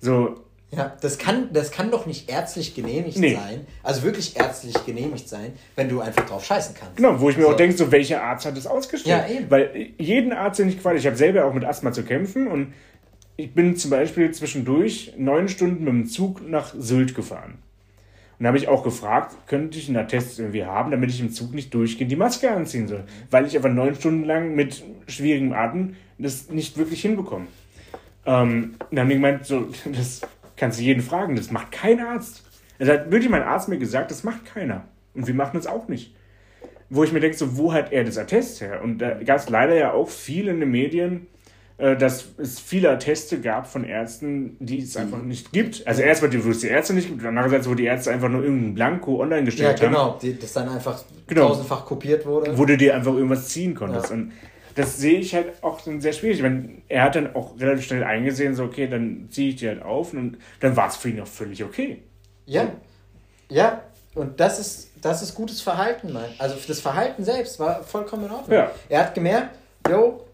So. Ja, das kann, das kann doch nicht ärztlich genehmigt nee. sein, also wirklich ärztlich genehmigt sein, wenn du einfach drauf scheißen kannst. Genau, wo ich mir so. auch denke, so welcher Arzt hat das ausgestellt? Ja, eben. Weil jeden Arzt, den ich quasi, ich habe selber auch mit Asthma zu kämpfen und ich bin zum Beispiel zwischendurch neun Stunden mit dem Zug nach Sylt gefahren. Und da habe ich auch gefragt, könnte ich einen Attest irgendwie haben, damit ich im Zug nicht durchgehend die Maske anziehen soll. Weil ich einfach neun Stunden lang mit schwierigem Atem das nicht wirklich hinbekomme. Ähm, dann haben die gemeint, so, das kannst du jeden fragen, das macht kein Arzt. Also hat wirklich mein Arzt mir gesagt, das macht keiner. Und wir machen das auch nicht. Wo ich mir denke, so, wo hat er das Attest her? Und da gab es leider ja auch viel in den Medien, dass es viele Atteste gab von Ärzten, die es einfach nicht gibt. Also erstmal, wo es die Ärzte nicht gibt, und andererseits, wo die Ärzte einfach nur irgendein Blanko online gestellt haben. Ja, genau, haben. das dann einfach genau. tausendfach kopiert wurde. Wo du dir einfach irgendwas ziehen konntest. Ja. Und das sehe ich halt auch sehr schwierig. Wenn er hat dann auch relativ schnell eingesehen, so okay, dann ziehe ich die halt auf und dann war es für ihn auch völlig okay. Ja, ja, und das ist, das ist gutes Verhalten, mein. Also das Verhalten selbst war vollkommen in Ordnung. Ja. Er hat gemerkt, yo,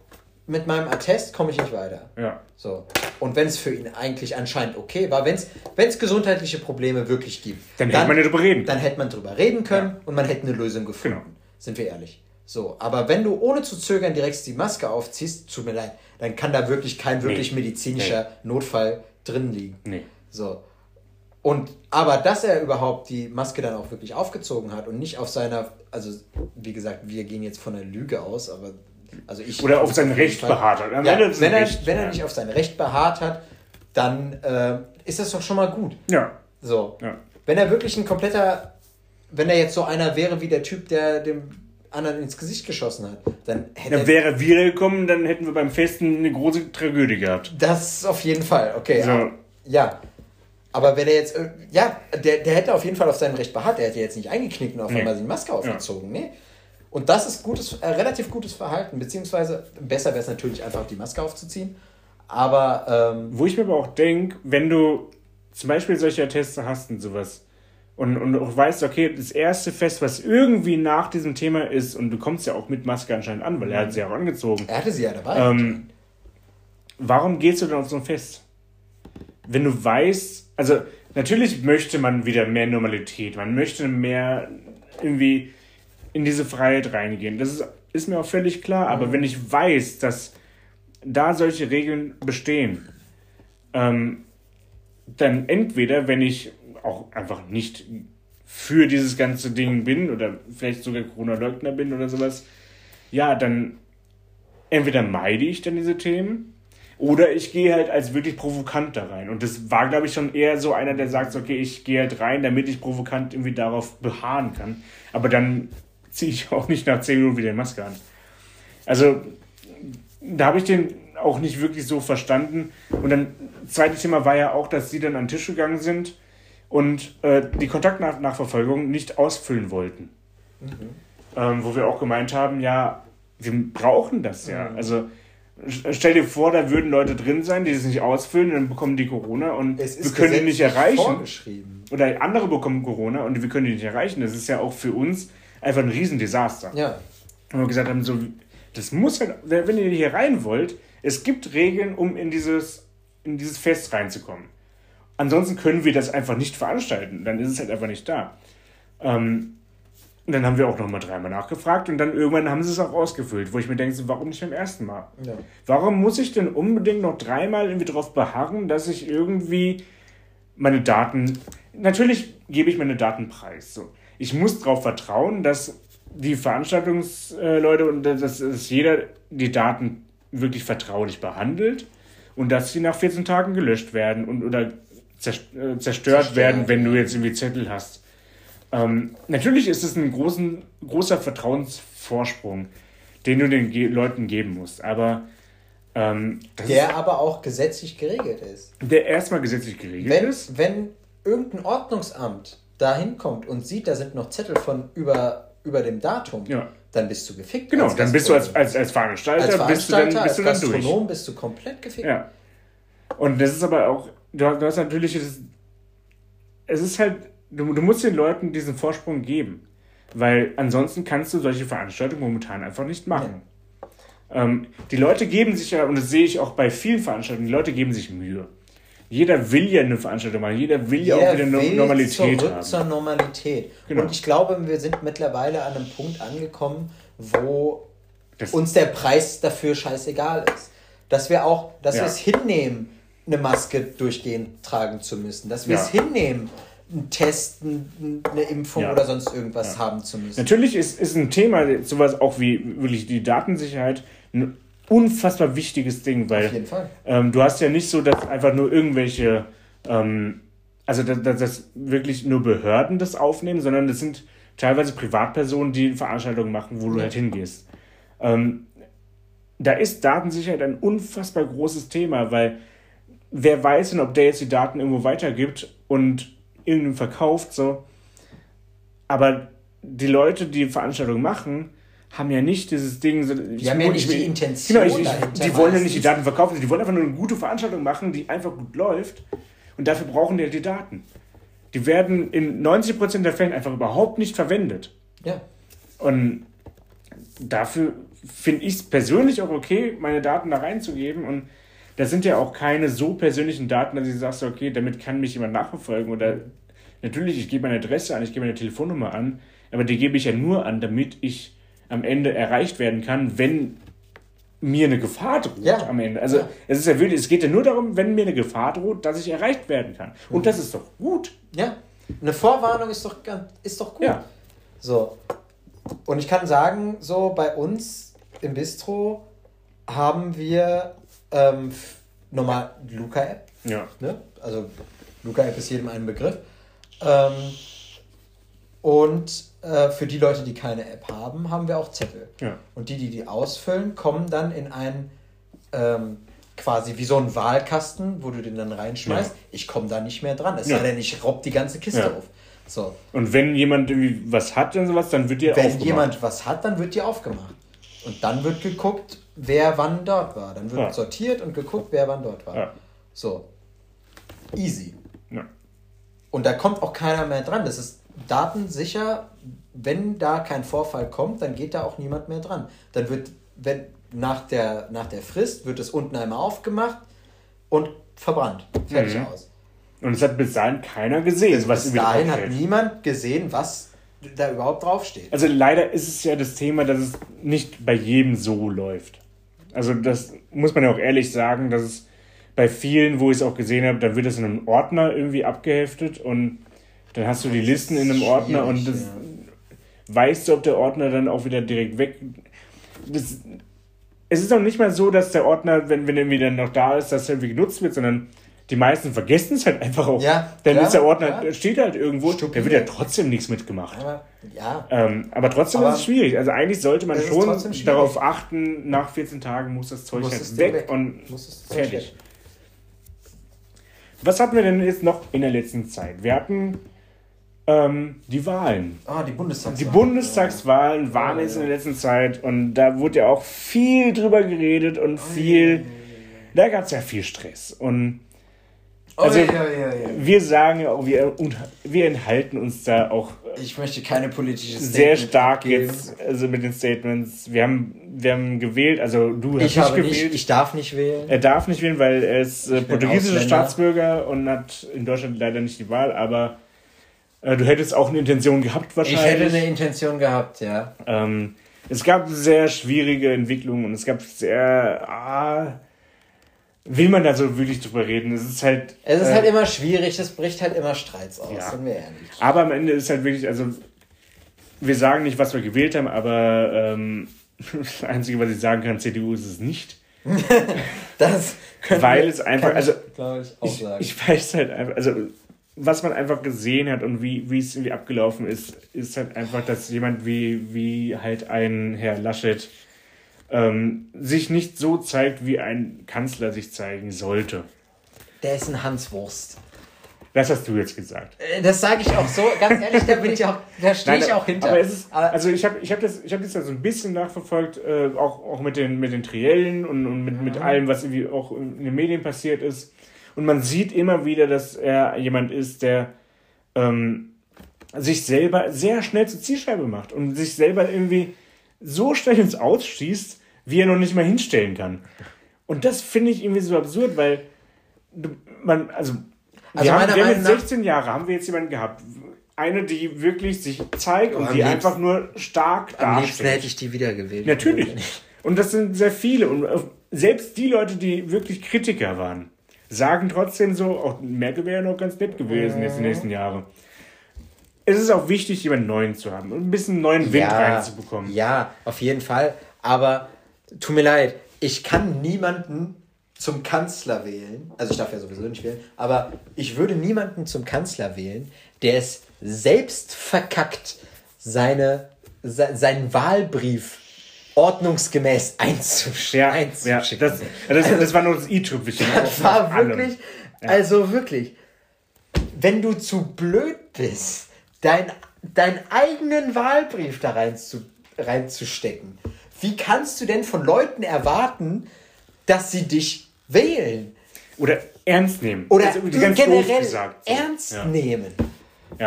mit meinem Attest komme ich nicht weiter. Ja. So. Und wenn es für ihn eigentlich anscheinend okay war, wenn es gesundheitliche Probleme wirklich gibt, dann, dann hätte man ja drüber reden. Dann hätte man drüber reden können ja. und man hätte eine Lösung gefunden. Genau. Sind wir ehrlich. So, aber wenn du ohne zu zögern direkt die Maske aufziehst, tut mir leid, dann kann da wirklich kein wirklich nee. medizinischer nee. Notfall drin liegen. Nee. So. Und aber dass er überhaupt die Maske dann auch wirklich aufgezogen hat und nicht auf seiner, also wie gesagt, wir gehen jetzt von einer Lüge aus, aber Also ich, Oder auf sein Recht beharrt hat. Ja, wenn, ein er, Recht, wenn er ja. nicht auf sein Recht beharrt hat, dann äh, ist das doch schon mal gut. Ja. So. Ja. Wenn er wirklich ein kompletter, wenn er jetzt so einer wäre wie der Typ, der dem anderen ins Gesicht geschossen hat, dann hätte Dann wäre wieder gekommen, dann hätten wir beim Festen eine große Tragödie gehabt. das auf jeden Fall. Okay. So. Ja. ja. Aber wenn er jetzt, äh, ja, der, der hätte auf jeden Fall auf sein Recht beharrt. Der hätte jetzt nicht eingeknickt und auf Nee. einmal die Maske aufgezogen. Nee. Und das ist gutes, äh, relativ gutes Verhalten. Beziehungsweise besser wäre es natürlich einfach die Maske aufzuziehen. Aber ähm, Wo ich mir aber auch denke, wenn du zum Beispiel solche Atteste hast und sowas und, und auch weißt, okay, das erste Fest, was irgendwie nach diesem Thema ist, und du kommst ja auch mit Maske anscheinend an, weil er hat sie auch angezogen. er hatte sie ja dabei. Ähm, warum gehst du dann auf so ein Fest? Wenn du weißt, also natürlich möchte man wieder mehr Normalität, man möchte mehr irgendwie in diese Freiheit reingehen. Das ist, ist mir auch völlig klar, aber wenn ich weiß, dass da solche Regeln bestehen, ähm, dann entweder, wenn ich auch einfach nicht für dieses ganze Ding bin oder vielleicht sogar Corona-Leugner bin oder sowas, ja, dann entweder meide ich dann diese Themen oder ich gehe halt als wirklich provokant da rein. Und das war, glaube ich, schon eher so einer, der sagt, okay, ich gehe halt rein, damit ich provokant irgendwie darauf beharren kann. Aber dann ziehe ich auch nicht nach 10 Minuten wieder die Maske an. Also, da habe ich den auch nicht wirklich so verstanden. Und dann, zweites Thema war ja auch, dass sie dann an den Tisch gegangen sind und äh, die Kontaktnachverfolgung nicht ausfüllen wollten. Ähm, wo wir auch gemeint haben, ja, wir brauchen das ja. Also st- stell dir vor, da würden Leute drin sein, die das nicht ausfüllen, dann bekommen die Corona und wir können die nicht erreichen. Oder andere bekommen Corona und wir können die nicht erreichen. Das ist ja auch für uns einfach ein Riesendesaster. Ja. Und wir gesagt haben, so, das muss halt, wenn ihr hier rein wollt, es gibt Regeln, um in dieses, in dieses Fest reinzukommen. Ansonsten können wir das einfach nicht veranstalten. Dann ist es halt einfach nicht da. Ähm, und dann haben wir auch nochmal dreimal nachgefragt und dann irgendwann haben sie es auch ausgefüllt, wo ich mir denke, so, warum nicht beim ersten Mal? Ja. Warum muss ich denn unbedingt noch dreimal irgendwie darauf beharren, dass ich irgendwie meine Daten. Natürlich gebe ich meine Daten preis. So. Ich muss darauf vertrauen, dass die Veranstaltungsleute und dass, dass jeder die Daten wirklich vertraulich behandelt und dass sie nach 14 Tagen gelöscht werden und oder äh, zerstört, Zerstört, werden, wenn du jetzt irgendwie Zettel hast. Ähm, natürlich ist es ein großen, großer Vertrauensvorsprung, den du den Ge Leuten geben musst, aber ähm, Der aber auch gesetzlich geregelt ist. ist, der erstmal gesetzlich geregelt Wenn, ist. wenn irgendein Ordnungsamt da hinkommt und sieht, da sind noch Zettel von über, über dem Datum, Ja. dann bist du gefickt. Genau, dann bist du als, als, als Veranstalter, als bist du dann, Veranstalter, bist du als dann durch. Bist du komplett gefickt. Ja. Und das ist aber auch, du hast, du natürlich, es ist halt, du, du musst den Leuten diesen Vorsprung geben. Weil ansonsten kannst du solche Veranstaltungen momentan einfach nicht machen. Ähm, die Leute geben sich ja, und das sehe ich auch bei vielen Veranstaltungen, die Leute geben sich Mühe. Jeder will ja eine Veranstaltung machen, jeder will ja auch wieder will Normalität zurück haben. zur Normalität. Genau. Und ich glaube, wir sind mittlerweile an einem Punkt angekommen, wo Das- uns der Preis dafür scheißegal ist. Dass wir auch, dass Ja. wir es hinnehmen, eine Maske durchgehend tragen zu müssen. Dass wir Ja. es hinnehmen, einen Test, ein- eine Impfung Ja. oder sonst irgendwas haben zu müssen. Natürlich ist, ist ein Thema, sowas auch wie wirklich die Datensicherheit, ein unfassbar wichtiges Ding, weil Auf jeden Fall. Ähm, du hast ja nicht so, dass einfach nur irgendwelche, ähm, also dass, dass, wirklich nur Behörden das aufnehmen, sondern das sind teilweise Privatpersonen, die Veranstaltungen machen, wo du Ja. halt hingehst. Ähm, da ist Datensicherheit ein unfassbar großes Thema, weil wer weiß denn, ob der jetzt die Daten irgendwo weitergibt und irgendeinem verkauft, so. Aber die Leute, die Veranstaltungen machen, haben ja nicht dieses Ding. So, Die haben ja nicht die Intention Genau, ich, ich, dahinter die wollen ja nicht die. Daten verkaufen, die wollen einfach nur eine gute Veranstaltung machen, die einfach gut läuft. Und dafür brauchen die halt die Daten. Die werden in 90% der Fällen einfach überhaupt nicht verwendet. Ja. Und dafür finde ich es persönlich auch okay, meine Daten da reinzugeben. Und das sind ja auch keine so persönlichen Daten, dass ich sage, so, okay, damit kann mich jemand nachverfolgen. Oder natürlich, ich gebe meine Adresse an, ich gebe meine Telefonnummer an, aber die gebe ich ja nur an, damit ich am Ende erreicht werden kann, wenn mir eine Gefahr droht Ja. am Ende. Also Ja. es ist ja wirklich, es geht ja nur darum, wenn mir eine Gefahr droht, dass ich erreicht werden kann. Mhm. Und das ist doch gut. Ja. Eine Vorwarnung ist doch, ist doch gut. Ja. So. Und ich kann sagen, so bei uns im Bistro haben wir ähm, normal Luca-App. Ja. Ne? Also Luca-App ist jedem ein Begriff. Ähm, und äh, für die Leute, die keine App haben, haben wir auch Zettel. Ja. Und die, die die ausfüllen, kommen dann in ein ähm, quasi wie so ein Wahlkasten, wo du den dann reinschmeißt. Ja. Ich komme da nicht mehr dran. Es ja. sei denn, ich robb die ganze Kiste auf. So. Und wenn jemand irgendwie was hat und sowas, dann wird die wenn aufgemacht. Wenn jemand was hat, dann wird die aufgemacht. Und dann wird geguckt, wer wann dort war. Dann wird ja. sortiert und geguckt, wer wann dort war. Ja. So. Easy. Ja. Und da kommt auch keiner mehr dran. Das ist datensicher. Wenn da kein Vorfall kommt, dann geht da auch niemand mehr dran. Dann wird, wenn nach der, nach der Frist, wird es unten einmal aufgemacht und verbrannt. Fertig mhm. aus. Und es hat bis dahin keiner gesehen. Bis, was bis dahin hat niemand gesehen, was da überhaupt draufsteht. Also leider ist es ja das Thema, dass es nicht bei jedem so läuft. Also das muss man ja auch ehrlich sagen, dass es bei vielen, wo ich es auch gesehen habe, dann wird es in einem Ordner irgendwie abgeheftet und dann hast du die Listen in einem Ordner und das ja. weißt du, ob der Ordner dann auch wieder direkt weg. Das, es ist auch nicht mal so, dass der Ordner, wenn, wenn er wieder noch da ist, dass er irgendwie genutzt wird, sondern die meisten vergessen es halt einfach auch. Ja, Dann ja, ist der Ordner, ja. steht halt irgendwo, Stupide. da wird ja trotzdem nichts mitgemacht. Aber, ja. Ähm, aber trotzdem aber ist es schwierig. Also eigentlich sollte man schon darauf achten, nach 14 Tagen muss das Zeug halt weg, weg, und fertig. Weg. Was hatten wir denn jetzt noch in der letzten Zeit? Wir hatten ähm, die Wahlen. Ah, die Bundestagswahlen. Die Bundestagswahlen waren jetzt in der letzten Zeit und da wurde ja auch viel drüber geredet und viel. Da gab es ja viel Stress. Und Oh, also, ja, ja, ja, wir sagen ja auch, wir, wir enthalten uns da auch. Ich möchte keine politische Statement Sehr stark geben. jetzt, also mit den Statements. Wir haben, wir haben gewählt, also du hast ich nicht gewählt. Nicht, ich darf nicht wählen. Er darf nicht wählen, weil er ist äh, portugiesischer Staatsbürger und hat in Deutschland leider nicht die Wahl, aber du hättest auch eine Intention gehabt wahrscheinlich. Ich hätte eine Intention gehabt, ja. Ähm, es gab sehr schwierige Entwicklungen und es gab sehr. Ah, will man da so wirklich drüber reden? Es ist halt. Es ist äh, halt immer schwierig, es bricht halt immer Streits aus, ja. sind wir ehrlich. Aber am Ende ist halt wirklich, also wir sagen nicht, was wir gewählt haben, aber ähm, das Einzige, was ich sagen kann, CDU ist es nicht. das Weil es einfach, also ich, ich, ich, weiß halt einfach, also was man einfach gesehen hat und wie, wie es irgendwie abgelaufen ist, ist halt einfach, dass jemand wie, wie halt ein Herr Laschet ähm, sich nicht so zeigt, wie ein Kanzler sich zeigen sollte. Der ist ein Hanswurst. Das hast du jetzt gesagt. Äh, das sage ich auch so, ganz ehrlich, da bin ich auch, da stehe ich auch hinter. Aber es ist, also ich habe ich hab das, ich hab das ja so ein bisschen nachverfolgt, äh, auch, auch mit den, mit den Triellen und, und mit, mhm. mit allem, was irgendwie auch in den Medien passiert ist. Und man sieht immer wieder, dass er jemand ist, der ähm, sich selber sehr schnell zur Zielscheibe macht und sich selber irgendwie so schnell ins Ausschießt, wie er noch nicht mal hinstellen kann. Und das finde ich irgendwie so absurd, weil man, also, also wir, haben, wir haben jetzt 16 Jahre, haben wir jetzt jemanden gehabt, eine, die wirklich sich zeigt und die einfach nur stark darstellt. Am hätte ich die wiedergewählt. Natürlich. Und das sind sehr viele. Und selbst die Leute, die wirklich Kritiker waren, sagen trotzdem so, auch Merkel wäre ja noch ganz nett gewesen mhm. jetzt die nächsten Jahre. Es ist auch wichtig, jemanden Neuen zu haben und ein bisschen neuen Wind ja, reinzubekommen. Ja, auf jeden Fall. Aber tut mir leid, ich kann niemanden zum Kanzler wählen, also ich darf ja sowieso nicht wählen, aber ich würde niemanden zum Kanzler wählen, der es selbst verkackt, seine, se, seinen Wahlbrief ordnungsgemäß einzusch ja, einzuschicken. Ja, das, das, das war nur das i-Tüpfelchen. Das war wirklich, ja. also wirklich, wenn du zu blöd bist, dein, deinen eigenen Wahlbrief da rein zu, reinzustecken, wie kannst du denn von Leuten erwarten, dass sie dich wählen? Oder ernst nehmen. Oder also generell gesagt, so. ernst ja. nehmen.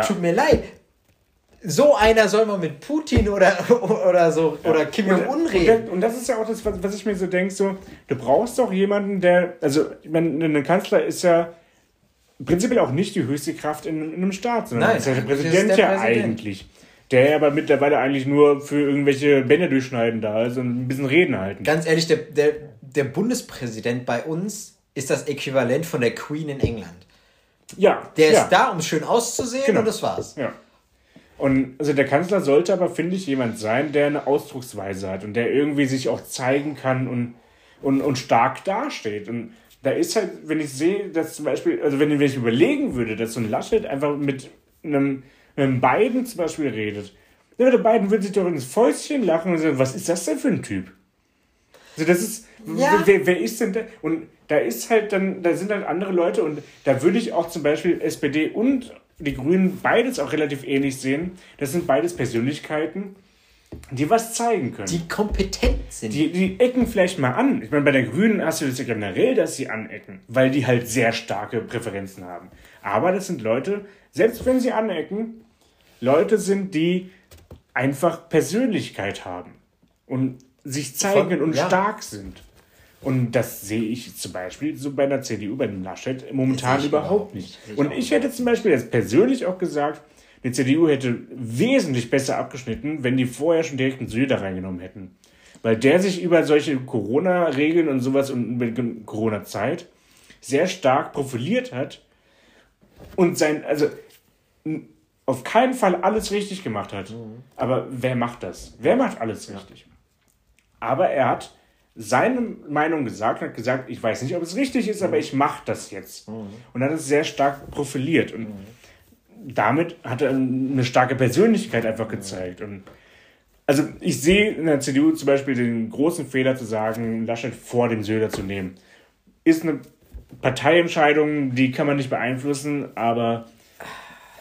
Tut mir leid. So einer soll man mit Putin oder, oder so ja. oder Kim Jong-un reden. Und das ist ja auch das, was ich mir so denke, so, du brauchst doch jemanden, der, also ich meine, ein Kanzler ist ja prinzipiell auch nicht die höchste Kraft in, in einem Staat, sondern Nein, ist ja der Präsident der ja Präsident. eigentlich der aber mittlerweile eigentlich nur für irgendwelche Bänder durchschneiden da ist und ein bisschen reden halten. Ganz ehrlich, der, der, der Bundespräsident bei uns ist das Äquivalent von der Queen in England. Ja. Der ist ja. da, um schön auszusehen genau. und das war's. Ja. Und also der Kanzler sollte aber, finde ich, jemand sein, der eine Ausdrucksweise hat und der irgendwie sich auch zeigen kann und, und, und stark dasteht. Und da ist halt, wenn ich sehe, dass zum Beispiel, also wenn, wenn ich überlegen würde, dass so ein Laschet einfach mit einem, einem Biden zum Beispiel redet, ja, der Biden würde sich doch ins Fäustchen lachen und sagen, was ist das denn für ein Typ? Also das ist, ja. wer, wer ist denn da? Und da ist halt dann, da sind halt andere Leute und da würde ich auch zum Beispiel SPD und die Grünen beides auch relativ ähnlich sehen. Das sind beides Persönlichkeiten, die was zeigen können. Die kompetent sind. Die, die ecken vielleicht mal an. Ich meine, bei der Grünen hast du das ja generell, dass sie anecken, weil die halt sehr starke Präferenzen haben. Aber das sind Leute, selbst wenn sie anecken, Leute sind, die einfach Persönlichkeit haben und sich zeigen Von, und ja. stark sind. Und das sehe ich zum Beispiel so bei der CDU, bei dem Laschet momentan überhaupt nicht. nicht. Und ich hätte zum Beispiel jetzt persönlich auch gesagt, die CDU hätte wesentlich besser abgeschnitten, wenn die vorher schon direkt einen Söder reingenommen hätten. Weil der sich über solche Corona-Regeln und sowas und Corona-Zeit sehr stark profiliert hat und sein, also auf keinen Fall alles richtig gemacht hat. Mhm. Aber wer macht das? Wer macht alles richtig? Aber er hat seine Meinung gesagt hat gesagt, ich weiß nicht, ob es richtig ist, aber ich mache das jetzt. Mhm. Und hat es sehr stark profiliert. Und mhm. damit hat er eine starke Persönlichkeit einfach gezeigt. Und also ich sehe in der CDU zum Beispiel den großen Fehler zu sagen, Laschet vor dem Söder zu nehmen. Ist eine Parteientscheidung, die kann man nicht beeinflussen, aber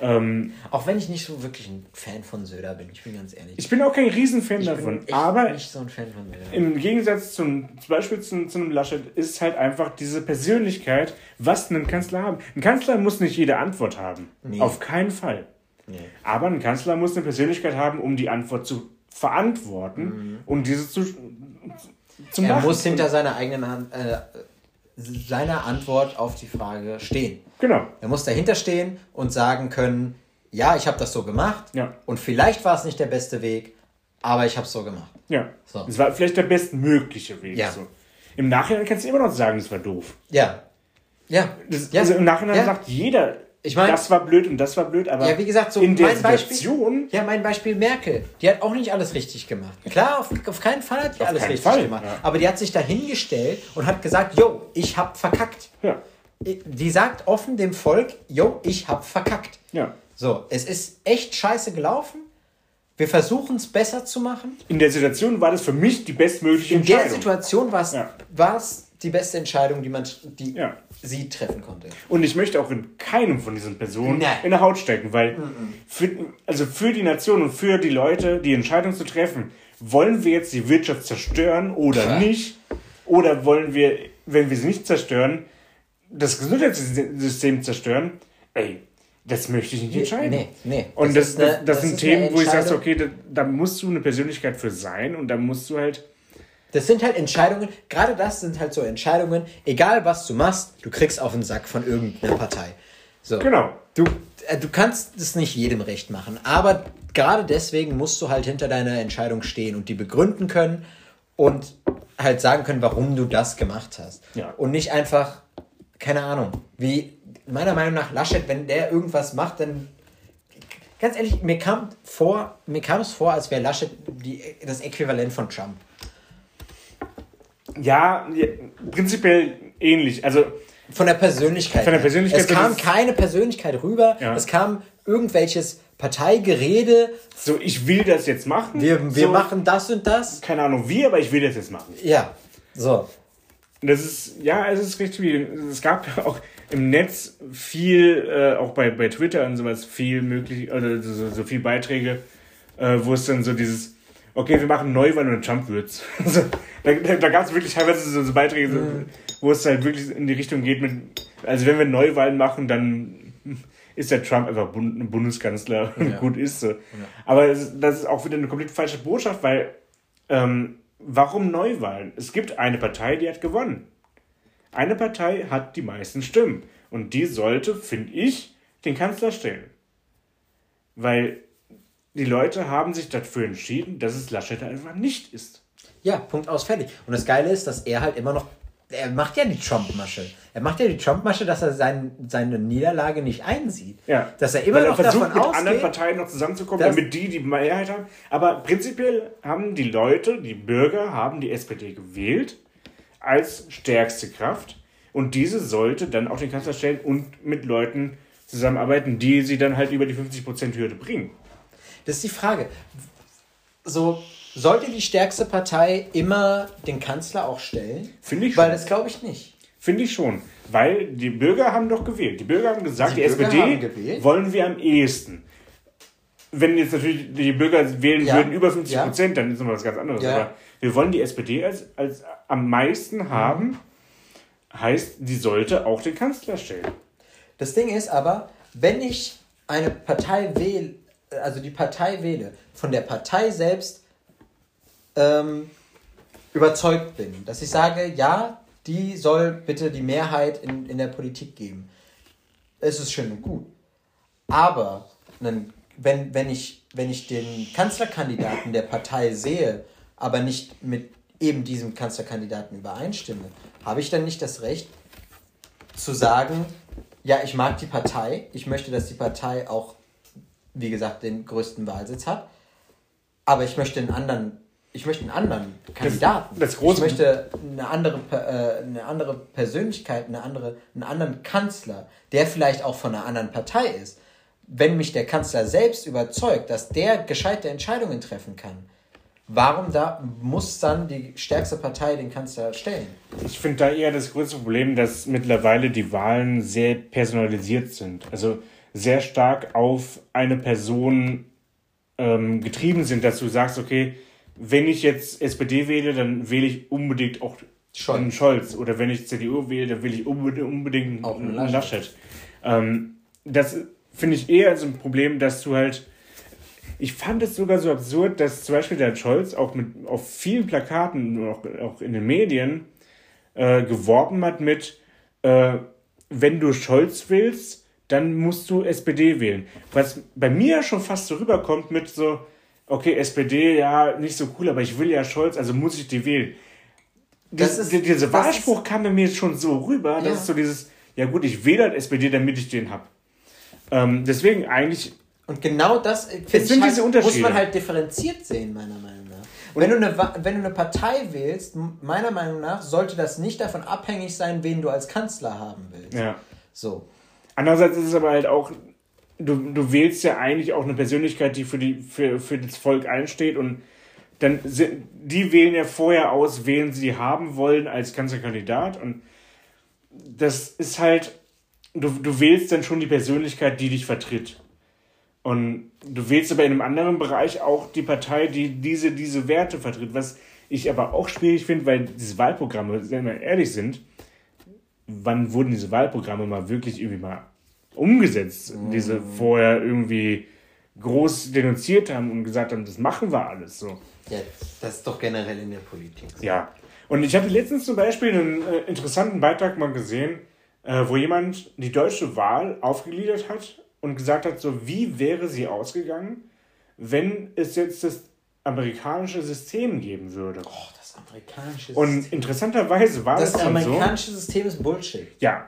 ähm, auch wenn ich nicht so wirklich ein Fan von Söder bin, ich bin ganz ehrlich. Ich bin auch kein Riesenfan ich davon, bin aber nicht so ein Fan von Söder. im Gegensatz zum, zum Beispiel zu, zu einem Laschet ist halt einfach diese Persönlichkeit, was einen Kanzler haben. Ein Kanzler muss nicht jede Antwort haben. Nee. Auf keinen Fall. Nee. Aber ein Kanzler muss eine Persönlichkeit haben, um die Antwort zu verantworten mhm. und diese zu, zu Er machen. muss hinter seiner eigenen Hand, äh, seiner Antwort auf die Frage stehen. Genau. Er muss dahinter stehen und sagen können, ja, ich habe das so gemacht ja. und vielleicht war es nicht der beste Weg, aber ich habe es so gemacht. Ja. So. Es war vielleicht der bestmögliche Weg. Ja. So. Im Nachhinein kannst du immer noch sagen, es war doof. Ja. Ja. Das, ja. Also im Nachhinein ja. sagt jeder, ich meine, das war blöd und das war blöd, aber ja, wie gesagt, so in der Situation. Beispiel, ja, mein Beispiel Merkel, die hat auch nicht alles richtig gemacht. Klar, auf, auf keinen Fall hat die alles richtig Fall, gemacht. Ja. Aber die hat sich dahingestellt und hat gesagt, yo, ich hab verkackt. Ja. Die sagt offen dem Volk, yo, ich hab verkackt. Ja. So, es ist echt scheiße gelaufen. Wir versuchen es besser zu machen. In der Situation war das für mich die bestmögliche Entscheidung. In der Situation war es ja die beste Entscheidung, die man die ja. Sie treffen konnte. Und ich möchte auch in keinem von diesen Personen Nein. in der Haut stecken, weil für, also für die Nation und für die Leute, die Entscheidung zu treffen, wollen wir jetzt die Wirtschaft zerstören oder ja. nicht? Oder wollen wir, wenn wir sie nicht zerstören, das Gesundheitssystem zerstören? Ey, das möchte ich nicht entscheiden. Nee, nee. Und das, das, eine, das, das sind Themen, wo ich sage, okay, da, da musst du eine Persönlichkeit für sein und da musst du halt das sind halt Entscheidungen, gerade das sind halt so Entscheidungen, egal was du machst, du kriegst auf den Sack von irgendeiner Partei. So. Genau. Du, äh, du kannst es nicht jedem recht machen, aber gerade deswegen musst du halt hinter deiner Entscheidung stehen und die begründen können und halt sagen können, warum du das gemacht hast. Ja. Und nicht einfach, keine Ahnung, wie meiner Meinung nach Laschet, wenn der irgendwas macht, dann ganz ehrlich, mir kam vor, mir kam es vor, als wäre Laschet die, das Äquivalent von Trump. Ja, prinzipiell ähnlich. Also von der Persönlichkeit. Von der Persönlichkeit. Es kam keine Persönlichkeit rüber. Ja. Es kam irgendwelches Parteigerede. So, ich will das jetzt machen. Wir, wir so, machen das und das. Keine Ahnung wie, aber ich will das jetzt machen. Ja, so. Das ist, ja, es ist richtig wie, es gab auch im Netz viel, äh, auch bei, bei Twitter und sowas, viel möglich, oder so, so viel Beiträge, äh, wo es dann so dieses, okay, wir machen Neuwahlen und Trump wird's. Also, da da, gab es wirklich teilweise so, so Beiträge, so, wo es halt wirklich in die Richtung geht mit, also wenn wir Neuwahlen machen, dann ist der Trump einfach Bund, Bundeskanzler und ja. gut ist so. Ja. Aber das ist auch wieder eine komplett falsche Botschaft, weil ähm, warum Neuwahlen? Es gibt eine Partei, die hat gewonnen. Eine Partei hat die meisten Stimmen. Und die sollte, finde ich, den Kanzler stellen. Weil die Leute haben sich dafür entschieden, dass es Laschet einfach nicht ist. Ja, Punkt aus, fertig. Und das Geile ist, dass er halt immer noch, er macht ja die Trump-Masche. Er macht ja die Trump-Masche, dass er sein, seine Niederlage nicht einsieht. Ja. Dass er immer Weil er noch versucht, davon mit ausgeht, anderen Parteien noch zusammenzukommen, damit die die Mehrheit haben. Aber prinzipiell haben die Leute, die Bürger, haben die SPD gewählt als stärkste Kraft. Und diese sollte dann auch den Kanzler stellen und mit Leuten zusammenarbeiten, die sie dann halt über die 50%-Hürde bringen. Das ist die Frage. So, sollte die stärkste Partei immer den Kanzler auch stellen? Finde ich schon. Weil das glaube ich nicht. Finde ich schon. Weil die Bürger haben doch gewählt. Die Bürger haben gesagt, die, die SPD wollen wir am ehesten. Wenn jetzt natürlich die Bürger wählen ja. würden über 50 Prozent, ja. dann ist noch was ganz anderes. Ja. Aber wir wollen die SPD als, als am meisten haben, mhm. heißt, die sollte auch den Kanzler stellen. Das Ding ist aber, wenn ich eine Partei wähle, also die Partei wähle, von der Partei selbst ähm, überzeugt bin, dass ich sage, ja, die soll bitte die Mehrheit in, in der Politik geben. Es ist schön und gut. Aber wenn, wenn, ich, wenn ich den Kanzlerkandidaten der Partei sehe, aber nicht mit eben diesem Kanzlerkandidaten übereinstimme, habe ich dann nicht das Recht zu sagen, ja, ich mag die Partei, ich möchte, dass die Partei auch, wie gesagt, den größten Wahlsitz hat, aber ich möchte einen anderen ich möchte einen anderen Kandidaten. Das, das große ich möchte eine andere, äh, eine andere Persönlichkeit, eine andere, einen anderen Kanzler, der vielleicht auch von einer anderen Partei ist. Wenn mich der Kanzler selbst überzeugt, dass der gescheite Entscheidungen treffen kann, warum da muss dann die stärkste Partei den Kanzler stellen? Ich finde da eher das größte Problem, dass mittlerweile die Wahlen sehr personalisiert sind. Also sehr stark auf eine Person ähm, getrieben sind, dass du sagst, okay, wenn ich jetzt SPD wähle, dann wähle ich unbedingt auch Scholz. einen Scholz. Oder wenn ich CDU wähle, dann wähle ich unbedingt, auch einen Laschet. Laschet. Ähm, das finde ich eher so ein Problem, dass du halt. Ich fand es sogar so absurd, dass zum Beispiel der Scholz auch mit auf vielen Plakaten, auch, auch in den Medien, äh, geworben hat mit, äh, wenn du Scholz willst, dann musst du SPD wählen. Was bei mir schon fast so rüberkommt mit so, okay, SPD, ja, nicht so cool, aber ich will ja Scholz, also muss ich die wählen. Das ist, dieser Wahlspruch kam bei mir jetzt schon so rüber, ja. das ist so dieses, ja gut, ich wähle halt SPD, damit ich den hab. Ähm, deswegen eigentlich. Und genau das äh, sind halt, diese Unterschiede. muss man halt differenziert sehen, meiner Meinung nach. Und wenn du, eine, wenn du eine Partei wählst, meiner Meinung nach, sollte das nicht davon abhängig sein, wen du als Kanzler haben willst. Ja. So. Andererseits ist es aber halt auch du, du wählst ja eigentlich auch eine Persönlichkeit, die für, die, für, für das Volk einsteht und dann die wählen ja vorher aus, wen sie haben wollen als Kanzlerkandidat und das ist halt, du, du wählst dann schon die Persönlichkeit, die dich vertritt. Und du wählst aber in einem anderen Bereich auch die Partei, die diese, diese Werte vertritt, was ich aber auch schwierig finde, weil diese Wahlprogramme, wenn wir ehrlich sind, wann wurden diese Wahlprogramme mal wirklich irgendwie mal umgesetzt, mhm. diese vorher irgendwie groß denunziert haben und gesagt haben, das machen wir alles so. Ja, das ist doch generell in der Politik. So. Ja. Und ich hatte letztens zum Beispiel einen äh, interessanten Beitrag mal gesehen, äh, wo jemand die deutsche Wahl aufgegliedert hat und gesagt hat, so wie wäre sie ausgegangen, wenn es jetzt das amerikanische System geben würde. Oh, das amerikanische System. Und interessanterweise war das, das Das amerikanische so, System ist Bullshit. Ja,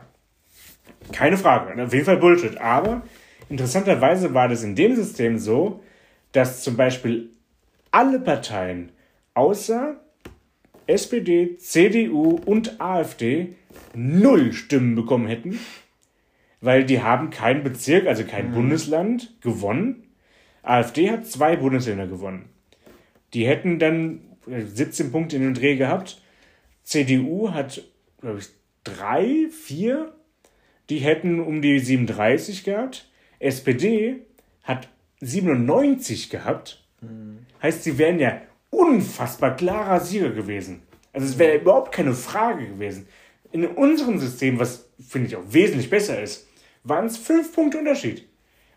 keine Frage. Auf jeden Fall Bullshit. Aber interessanterweise war das in dem System so, dass zum Beispiel alle Parteien außer SPD, CDU und AfD null Stimmen bekommen hätten, weil die haben keinen Bezirk, also kein mhm. Bundesland gewonnen. AfD hat zwei Bundesländer gewonnen. Die hätten dann 17 Punkte in den Dreh gehabt. CDU hat, glaube ich, drei, vier die hätten um die 37 gehabt. SPD hat 97 gehabt. Mhm. Heißt, sie wären ja unfassbar klarer Sieger gewesen. Also es wäre mhm. überhaupt keine Frage gewesen. In unserem System, was finde ich auch wesentlich besser ist, waren es fünf Punkte Unterschied.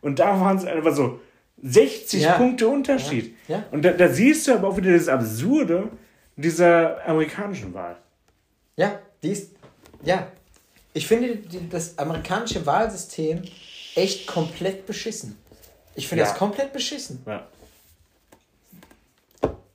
Und da waren es einfach so 60 ja. Punkte Unterschied. Ja. Ja. Und da, da, siehst du aber auch wieder das Absurde dieser amerikanischen Wahl. Ja, die ist, ja, ich finde das amerikanische Wahlsystem echt komplett beschissen. Ich finde das komplett beschissen. Ja.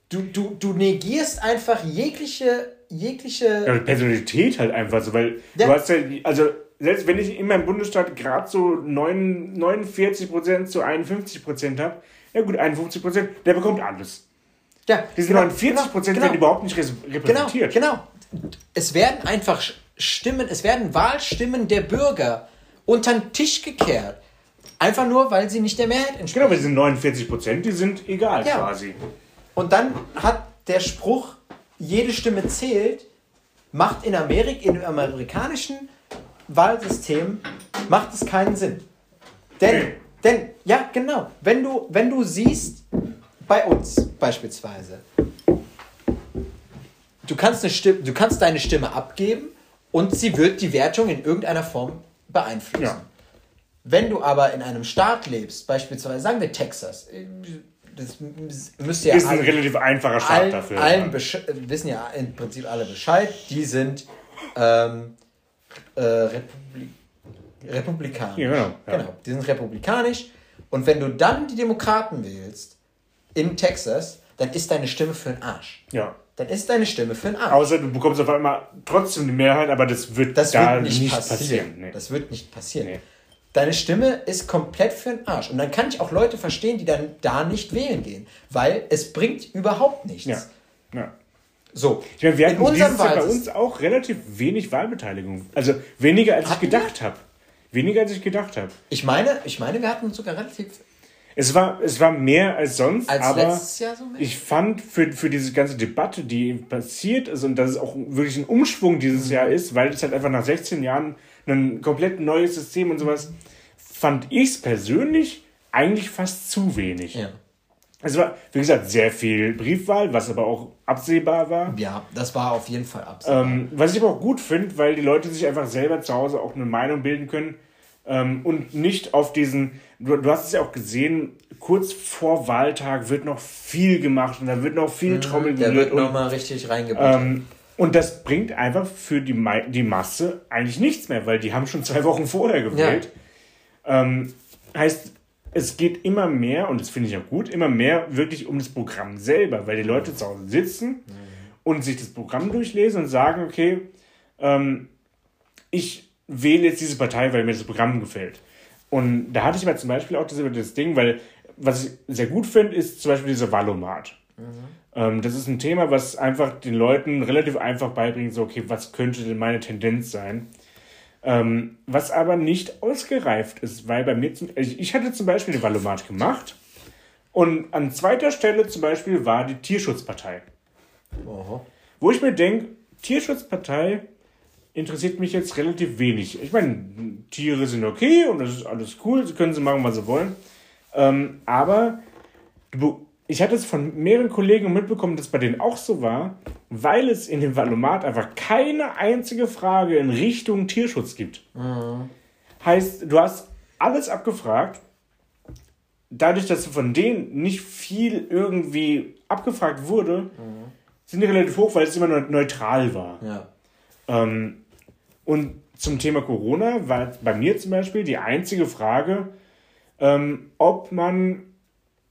Du, du, du negierst einfach jegliche jegliche. Ja, Personalität halt einfach so, weil du hast ja, also selbst wenn ich in meinem Bundesstaat gerade so 49 Prozent zu 51 Prozent habe, ja gut, 51 Prozent, der bekommt alles. Ja, Diese genau, 49 Prozent genau, werden überhaupt nicht repräsentiert. Genau, genau. Es werden einfach Stimmen, es werden Wahlstimmen der Bürger unter den Tisch gekehrt. Einfach nur, weil sie nicht der Mehrheit entsprechen. Genau, weil diese 49 Prozent, die sind egal ja. quasi. Und dann hat der Spruch, jede Stimme zählt, macht in Amerika, im amerikanischen Wahlsystem, macht es keinen Sinn. Denn, denn, ja, genau, wenn du, wenn du siehst, bei uns beispielsweise, du kannst, eine Stimme, du kannst deine Stimme abgeben und sie wird die Wertung in irgendeiner Form beeinflussen. Ja. Wenn du aber in einem Staat lebst, beispielsweise sagen wir Texas, das müsste ja. Ist ein relativ einfacher Staat allen, dafür. Allen ja. wissen ja im Prinzip alle Bescheid, die sind ähm, äh, Republik republikanisch. Ja, genau, ja. genau, die sind republikanisch. Und wenn du dann die Demokraten wählst in Texas, dann ist deine Stimme für den Arsch. Ja dann ist deine Stimme für einen Arsch. Außer du bekommst auf einmal trotzdem die Mehrheit, aber das wird das da wird nicht, nicht passieren. passieren. Nee. Das wird nicht passieren. Nee. Deine Stimme ist komplett für den Arsch. Und dann kann ich auch Leute verstehen, die dann da nicht wählen gehen. Weil es bringt überhaupt nichts. Ja. ja. So. Ich meine, wir hatten in dieses Jahr bei uns auch relativ wenig Wahlbeteiligung. Also weniger als ich gedacht habe. Weniger als ich gedacht habe. Ich meine, ich meine, wir hatten sogar relativ es war, es war mehr als sonst, als aber letztes Jahr so mehr? ich fand für, für diese ganze Debatte, die passiert ist und dass es auch wirklich ein Umschwung dieses mhm. Jahr ist, weil es halt einfach nach 16 Jahren ein komplett neues System und sowas, fand ich es persönlich eigentlich fast zu wenig. Ja. Es war, wie gesagt, sehr viel Briefwahl, was aber auch absehbar war. Ja, das war auf jeden Fall absehbar. Ähm, was ich aber auch gut finde, weil die Leute sich einfach selber zu Hause auch eine Meinung bilden können ähm, und nicht auf diesen, du, du, hast es ja auch gesehen, kurz vor Wahltag wird noch viel gemacht und da wird noch viel mhm, Trommel Der wird nochmal richtig reingebracht. Ähm, und das bringt einfach für die, die Masse eigentlich nichts mehr, weil die haben schon zwei Wochen vorher gewählt. Ja. Ähm, heißt, es geht immer mehr, und das finde ich auch gut, immer mehr wirklich um das Programm selber, weil die Leute zu Hause sitzen und sich das Programm durchlesen und sagen, okay, ähm, ich wähle jetzt diese Partei, weil mir das Programm gefällt. Und da hatte ich mal zum Beispiel auch das, das Ding, weil was ich sehr gut finde, ist zum Beispiel dieser Valomat. Mhm. Das ist ein Thema, was einfach den Leuten relativ einfach beibringt, so, okay, was könnte denn meine Tendenz sein? Ähm, was aber nicht ausgereift ist, weil bei mir, zum, ich, ich hatte zum Beispiel den Valomat gemacht und an zweiter Stelle zum Beispiel war die Tierschutzpartei. Aha. Wo ich mir denke, Tierschutzpartei interessiert mich jetzt relativ wenig. Ich meine, Tiere sind okay und das ist alles cool, sie können sie machen, was sie wollen. Ähm, aber ich hatte es von mehreren Kollegen mitbekommen, dass bei denen auch so war, weil es in dem Valomat einfach keine einzige Frage in Richtung Tierschutz gibt. Mhm. Heißt, du hast alles abgefragt. Dadurch, dass von denen nicht viel irgendwie abgefragt wurde, mhm. sind die relativ hoch, weil es immer neutral war. Ja. Ähm, und zum Thema Corona war bei mir zum Beispiel die einzige Frage, ähm, ob man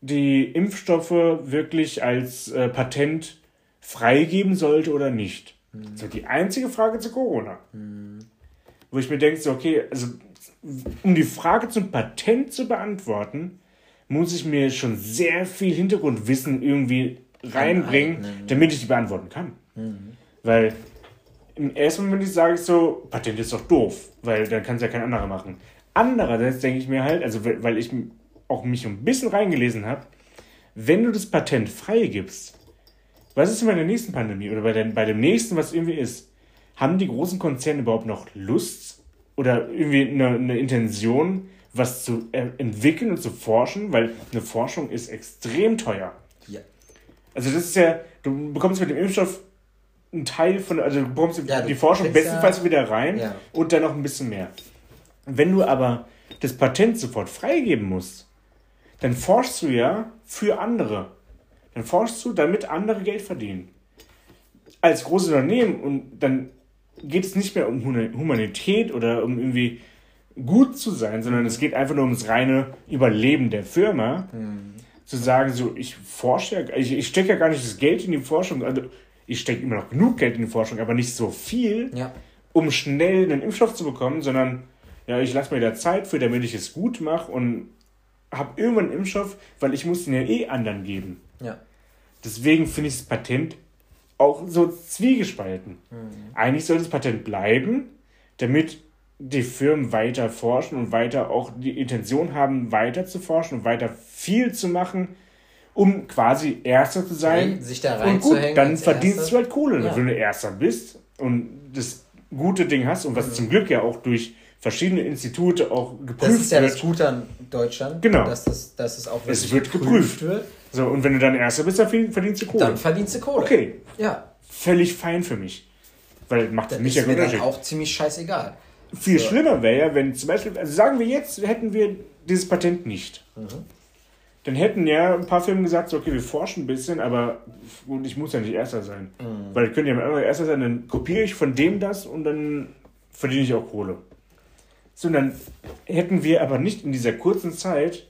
die Impfstoffe wirklich als äh, Patent freigeben sollte oder nicht. Mhm. Das war die einzige Frage zu Corona. Mhm. Wo ich mir denke, so, okay, also um die Frage zum Patent zu beantworten, muss ich mir schon sehr viel Hintergrundwissen irgendwie reinbringen, damit ich die beantworten kann. Mhm. Weil im ersten Moment sage ich so, Patent ist doch doof, weil dann kann es ja kein anderer machen. Andererseits denke ich mir halt, also weil ich auch mich ein bisschen reingelesen habe, wenn du das Patent freigibst, was ist denn bei der nächsten Pandemie oder bei, dem, bei dem nächsten, was irgendwie ist? Haben die großen Konzerne überhaupt noch Lust oder irgendwie eine, eine Intention, was zu äh, entwickeln und zu forschen? Weil eine Forschung ist extrem teuer. Ja. Also das ist ja, du bekommst mit dem Impfstoff ein Teil von, also du bekommst ja, die Forschung bestenfalls ja, wieder rein ja. und dann noch ein bisschen mehr. Wenn du aber das Patent sofort freigeben musst, dann forschst du ja für andere. Dann forschst du, damit andere Geld verdienen. Als großes Unternehmen und dann geht es nicht mehr um Humanität oder um irgendwie gut zu sein, sondern es geht einfach nur ums reine Überleben der Firma. Mhm. Zu sagen, so, ich forsche ja, ich, ich stecke ja gar nicht das Geld in die Forschung. Also, ich stecke immer noch genug Geld in die Forschung, aber nicht so viel, Ja. um schnell einen Impfstoff zu bekommen, sondern ja, ich lasse mir da Zeit für, damit ich es gut mache und habe irgendwann einen Impfstoff, weil ich muss den ja eh anderen geben. Ja. Deswegen finde ich das Patent auch so zwiegespalten. Eigentlich soll das Patent bleiben, damit die Firmen weiter forschen und weiter auch die Intention haben, weiter zu forschen und weiter viel zu machen, um quasi Erster zu sein. Sich da und gut, dann verdienst Erster. du halt Kohle, Ja. wenn du Erster bist und das gute Ding hast und was zum Glück ja auch durch verschiedene Institute auch geprüft Das ist ja wird. das Gute an Deutschland, Genau. dass, das, dass es auch Es wirklich wird geprüft. wird. So, und wenn du dann Erster bist, dann verdien- verdienst du Kohle. Dann verdienst du Kohle. okay, Ja. völlig fein für mich. Weil macht für Dann mich ist ja mir keinen dann Unterschied. auch ziemlich scheißegal. Viel So. schlimmer wäre ja, wenn zum Beispiel, also sagen wir jetzt, hätten wir dieses Patent nicht. Mhm. Dann hätten ja ein paar Firmen gesagt, so, okay, wir forschen ein bisschen, aber und ich muss ja nicht Erster sein. Mhm. Weil könnte ja anderer Erster sein, dann kopiere ich von dem das und dann verdiene ich auch Kohle. So, dann hätten wir aber nicht in dieser kurzen Zeit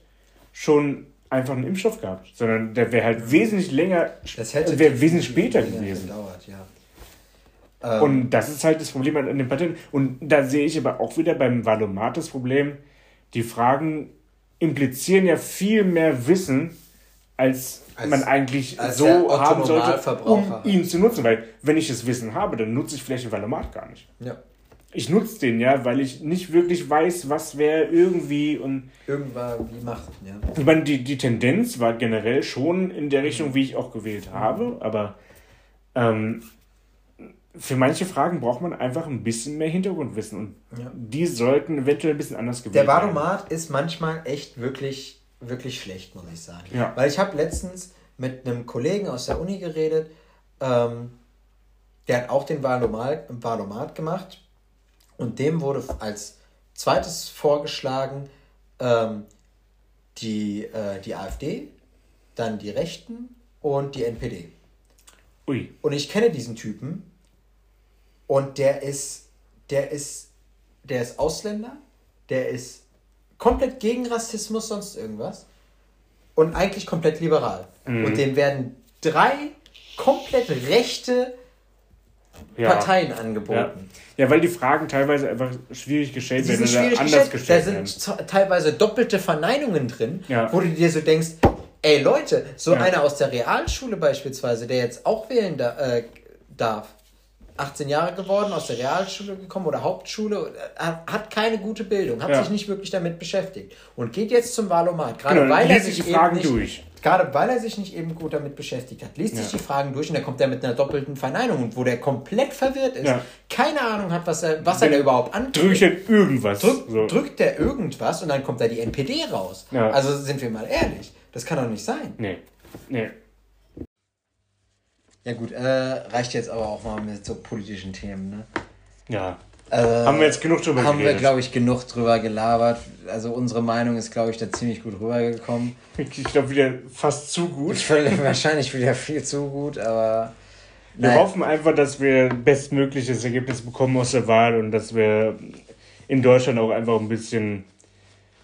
schon einfach einen Impfstoff gehabt, sondern der wäre halt wesentlich länger, Das hätte wäre wesentlich später gewesen. Gedauert, ja. Ähm, Und das ist halt das Problem an dem Patent. Und da sehe ich aber auch wieder beim Valomat das Problem, die Fragen implizieren ja viel mehr Wissen, als, Als- man eigentlich als so haben sollte, um ihn zu nutzen. Weil wenn ich das Wissen habe, dann nutze ich vielleicht den Valomat gar nicht. ja. Ich nutze den ja, weil ich nicht wirklich weiß, was wer irgendwie und Irgendwann wie macht. Ja. ich meine, die, die Tendenz war generell schon in der Richtung, wie ich auch gewählt habe, aber ähm, für manche Fragen braucht man einfach ein bisschen mehr Hintergrundwissen und Ja. die sollten eventuell ein bisschen anders gewählt Der werden. Valomat ist manchmal echt wirklich, wirklich schlecht, muss ich sagen. Ja. Weil ich habe letztens mit einem Kollegen aus der Uni geredet, ähm, der hat auch den Valomat gemacht und dem wurde als zweites vorgeschlagen ähm, die, äh, die AfD, dann die Rechten und die NPD. Ui, Und ich kenne diesen Typen und der ist, der ist, der ist Ausländer, der ist komplett gegen Rassismus, sonst irgendwas und eigentlich komplett liberal. Mhm. Und dem werden drei komplett rechte ja. Parteien Ja. angeboten. ja, weil die Fragen teilweise einfach schwierig gestellt werden sind oder anders gestellt. Da gestellt sind werden. z- teilweise doppelte Verneinungen drin, Ja. wo du dir so denkst, ey Leute, so Ja. einer aus der Realschule beispielsweise, der jetzt auch wählen da, äh, darf, 18 Jahre geworden, aus der Realschule gekommen oder Hauptschule, äh, hat keine gute Bildung, hat Ja. sich nicht wirklich damit beschäftigt und geht jetzt zum Wahlomat, gerade Genau, weil er sich die eben Fragen nicht, durch. Gerade weil er sich nicht eben gut damit beschäftigt hat, liest sich die Fragen durch und dann kommt er mit einer doppelten Verneinung und wo der komplett verwirrt ist, Ja. keine Ahnung hat, was er, was er da überhaupt. Drücke ich halt irgendwas. Drück, so. Drückt der irgendwas und dann kommt da die NPD raus. Ja. Also sind wir mal ehrlich, das kann doch nicht sein. Nee. Nee. Ja gut, äh, reicht jetzt aber auch mal mit so politischen Themen, ne? Ja. Äh, Haben wir jetzt genug drüber haben wir, geredet? glaube ich, genug drüber gelabert. Also unsere Meinung ist, glaube ich, da ziemlich gut rübergekommen. Ich glaube wieder fast zu gut. Ich finde wahrscheinlich wieder viel zu gut, aber Wir Nein. hoffen einfach, dass wir bestmögliches Ergebnis bekommen aus der Wahl und dass wir in Deutschland auch einfach ein bisschen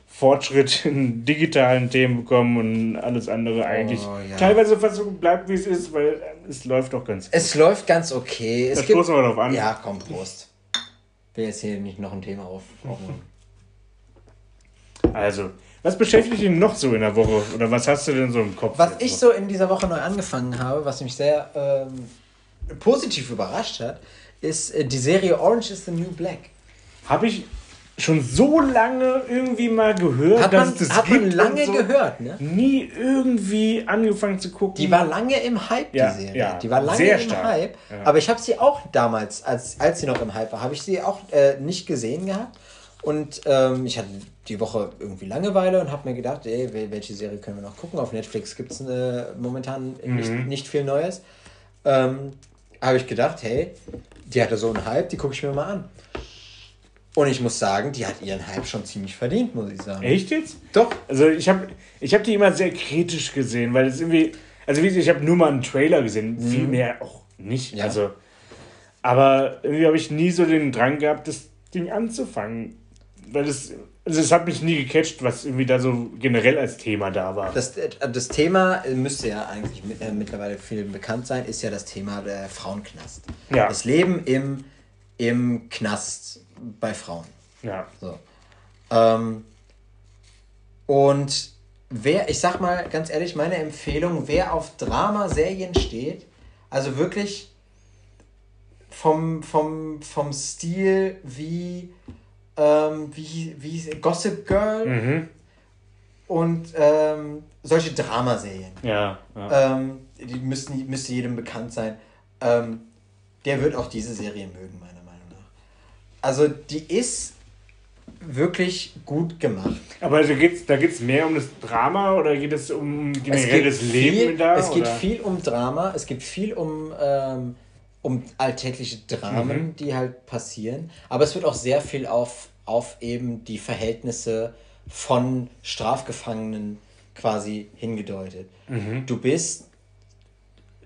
Fortschritt in digitalen Themen bekommen und alles andere eigentlich Oh, ja. teilweise fast so bleibt, wie es ist, weil es läuft doch ganz gut. es läuft ganz okay. Es Da stoßen wir drauf an. Ja, komm, Prost. Will jetzt hier nicht noch ein Thema auf. Also, was beschäftigt dich denn noch so in der Woche? Oder was hast du denn so im Kopf? Was ich noch? so in dieser Woche neu angefangen habe, was mich sehr ähm, positiv überrascht hat, ist äh, die Serie Orange is the New Black. Habe ich schon so lange irgendwie mal gehört, Hat dass man, es das hat man lange so. gehört, ne? Nie irgendwie angefangen zu gucken. Die war lange im Hype, die Ja, Serie. ja, die war lange sehr im stark. Hype. Ja. Aber ich habe sie auch damals, als, als sie noch im Hype war, habe ich sie auch äh, nicht gesehen gehabt. Und ähm, ich hatte die Woche irgendwie Langeweile und habe mir gedacht, ey, wel- welche Serie können wir noch gucken? Auf Netflix gibt es äh, momentan nicht, Mhm. nicht viel Neues. Ähm, habe ich gedacht, hey, die hatte so einen Hype, die gucke ich mir mal an. Und ich muss sagen, die hat ihren Hype schon ziemlich verdient, muss ich sagen. Echt jetzt? Doch. Also ich habe ich hab die immer sehr kritisch gesehen, weil es irgendwie, also ich habe nur mal einen Trailer gesehen, viel mehr auch nicht. Mhm. Ja. Also, aber irgendwie habe ich nie so den Drang gehabt, das Ding anzufangen. weil das, also es hat mich nie gecatcht, was irgendwie da so generell als Thema da war. Das, das Thema müsste ja eigentlich mit, äh, mittlerweile vielen bekannt sein, ist ja das Thema der Frauenknast. Ja. Das Leben im, im Knast bei Frauen. Ja. So. Ähm, und wer, ich sag mal ganz ehrlich, meine Empfehlung, wer auf Dramaserien steht, also wirklich vom, vom, vom Stil wie, ähm, wie, wie Gossip Girl mhm. und ähm, solche Dramaserien. Ja. ja. Ähm, die müssten, müsste jedem bekannt sein. Ähm, der wird auch diese Serie mögen, nach. Also die ist wirklich gut gemacht. Aber also geht's, da geht es mehr um das Drama oder geht es um generell das Leben viel, da? Es geht oder? viel um Drama, es geht viel um, ähm, um alltägliche Dramen, mhm. die halt passieren. Aber es wird auch sehr viel auf, auf eben die Verhältnisse von Strafgefangenen quasi hingedeutet. Mhm. Du bist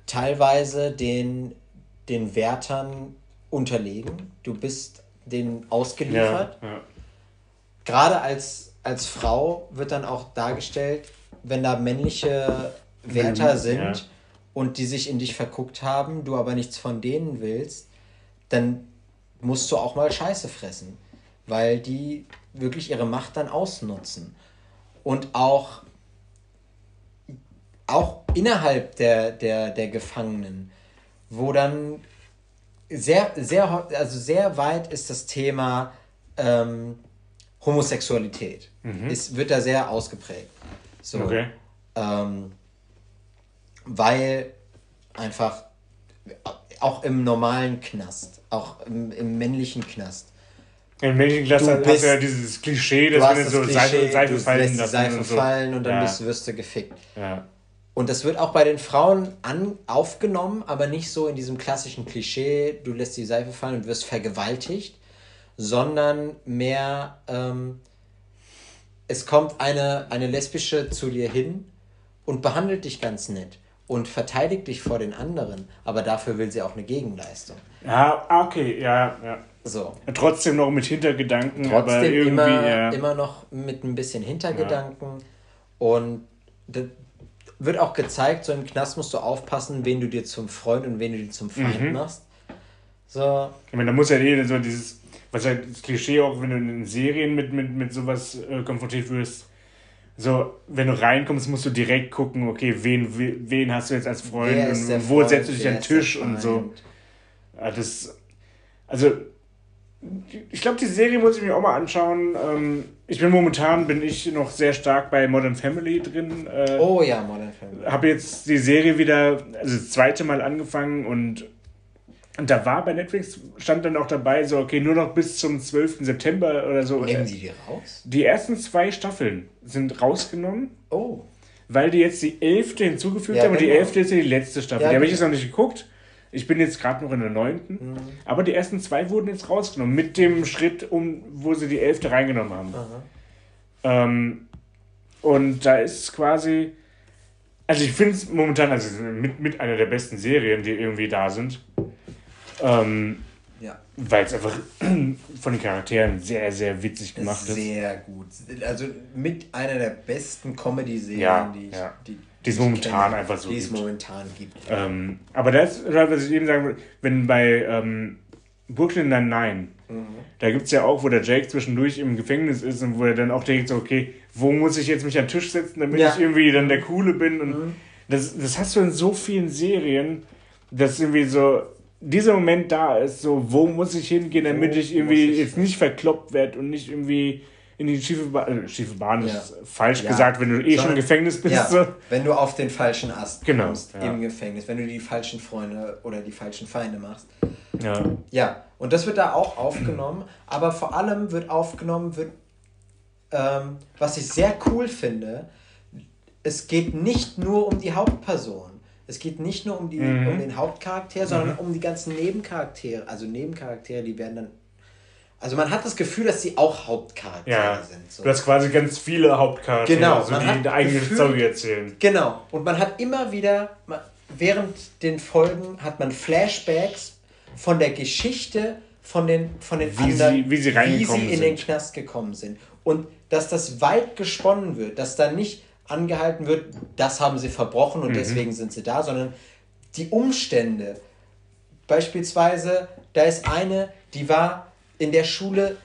teilweise den, den Wärtern unterlegen, du bist denen ausgeliefert. Ja, ja gerade als, als Frau wird dann auch dargestellt, wenn da männliche Wärter mhm, sind ja. und die sich in dich verguckt haben, du aber nichts von denen willst, dann musst du auch mal Scheiße fressen, weil die wirklich ihre Macht dann ausnutzen. Und auch, auch innerhalb der, der, der Gefangenen, wo dann sehr, sehr, also sehr weit ist das Thema ähm, Homosexualität. Mhm. Es wird da sehr ausgeprägt. So, okay. Ähm, weil einfach auch im normalen Knast, auch im, im männlichen Knast. Im männlichen Knast hast du ja dieses Klischee, dass wenn du so Klischee, Seife, Seife fallen lässt Seife und so. fallen und dann ja. bist, wirst du gefickt. Ja. Und das wird auch bei den Frauen an, aufgenommen, aber nicht so in diesem klassischen Klischee, du lässt die Seife fallen und wirst vergewaltigt, sondern mehr, ähm, es kommt eine, eine lesbische zu dir hin und behandelt dich ganz nett und verteidigt dich vor den anderen, aber dafür will sie auch eine Gegenleistung. Ja, okay, ja, ja. So. Trotzdem noch mit Hintergedanken, Trotzdem aber irgendwie, immer, ja. immer noch mit ein bisschen Hintergedanken ja. und wird auch gezeigt, so im Knast musst du aufpassen, wen du dir zum Freund und wen du dir zum Feind mhm. machst. So. Ich meine, da muss ja jeder so dieses was halt das Klischee auch, wenn du in Serien mit, mit, mit sowas äh, konfrontiert wirst, so, wenn du reinkommst, musst du direkt gucken, okay, wen, wen hast du jetzt als Freund und wo Freund, setzt du dich an den Tisch und so. Ja, das, also, ich glaube, die Serie muss ich mir auch mal anschauen. Ähm, ich bin momentan, bin ich noch sehr stark bei Modern Family drin. Äh, oh ja, Modern Family. Habe jetzt die Serie wieder, also das zweite Mal angefangen und und da war bei Netflix, stand dann auch dabei, so, okay, nur noch bis zum 12. September oder so. Nehmen Sie die raus? Die ersten zwei Staffeln sind rausgenommen. Oh. Weil die jetzt die elfte hinzugefügt ja, haben und die genau. elfte ist ja die letzte Staffel. Ja, die habe ich jetzt noch nicht geguckt. Ich bin jetzt gerade noch in der neunten. Mhm. Aber die ersten zwei wurden jetzt rausgenommen. Mit dem Schritt, um, wo sie die elfte reingenommen haben. Ähm, und da ist quasi. Also ich finde es momentan also mit, mit einer der besten Serien, die irgendwie da sind. Ähm, ja. Weil es einfach von den Charakteren sehr, sehr witzig gemacht ist. Sehr gut. Also mit einer der besten Comedy-Serien, ja, die ich. Ja. Die, die es momentan kenne, einfach so die gibt. es momentan gibt. Ähm, aber das ist, was ich eben sagen würde, wenn bei ähm, Brooklyn Nine-Nine, mhm. da gibt es ja auch, wo der Jake zwischendurch im Gefängnis ist und wo er dann auch denkt, so, okay, wo muss ich jetzt mich an den Tisch setzen, damit ja. ich irgendwie dann der Coole bin. Und mhm. das, das hast du in so vielen Serien, dass irgendwie so, dieser Moment da ist, so, wo muss ich hingehen, damit wo ich irgendwie ich jetzt nicht verkloppt werde und nicht irgendwie in die schiefe Bahn, äh, schiefe Bahn ja. ist falsch ja. gesagt, wenn du eh Sondern, schon im Gefängnis bist. Ja. So. Wenn du auf den falschen Ast genau, kommst im Gefängnis, wenn du die falschen Freunde oder die falschen Feinde machst. Ja. Ja, und das wird da auch aufgenommen, aber vor allem wird aufgenommen, wird, ähm, was ich sehr cool finde, es geht nicht nur um die Hauptperson. Es geht nicht nur um, die, mhm. um den Hauptcharakter, sondern mhm. um die ganzen Nebencharaktere. Also Nebencharaktere, die werden dann. Also man hat das Gefühl, dass sie auch Hauptcharaktere ja. sind. So. Du hast quasi ganz viele Hauptcharaktere, genau, also die eine eigene Story erzählen. Genau. Und man hat immer wieder, während den Folgen hat man Flashbacks von der Geschichte von den, von den wie anderen, sie, wie sie, wie sie in den Knast gekommen sind. Und dass das weit gesponnen wird, dass da nicht angehalten wird, das haben sie verbrochen und mhm. deswegen sind sie da, sondern die Umstände. Beispielsweise, da ist eine, die war in der Schule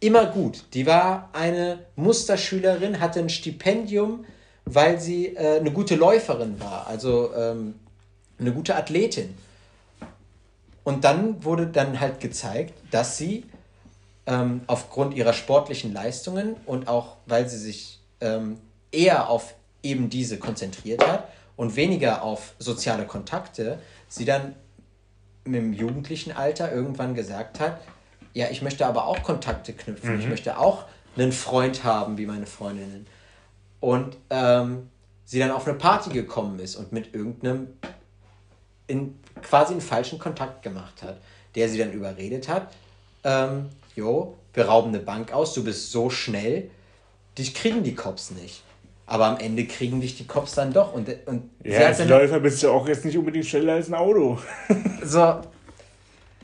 immer gut. Die war eine Musterschülerin, hatte ein Stipendium, weil sie äh, eine gute Läuferin war, also ähm, eine gute Athletin. Und dann wurde dann halt gezeigt, dass sie ähm, aufgrund ihrer sportlichen Leistungen und auch weil sie sich ähm, eher auf eben diese konzentriert hat und weniger auf soziale Kontakte, sie dann im jugendlichen Alter irgendwann gesagt hat, ja, ich möchte aber auch Kontakte knüpfen, mhm. ich möchte auch einen Freund haben wie meine Freundinnen. Und ähm, sie dann auf eine Party gekommen ist und mit irgendeinem in, quasi einen falschen Kontakt gemacht hat, der sie dann überredet hat, ähm, jo, wir rauben eine Bank aus, du bist so schnell, dich kriegen die Cops nicht. Aber am Ende kriegen dich die Cops dann doch. Und, und ja, als Läufer bist du auch jetzt nicht unbedingt schneller als ein Auto. so.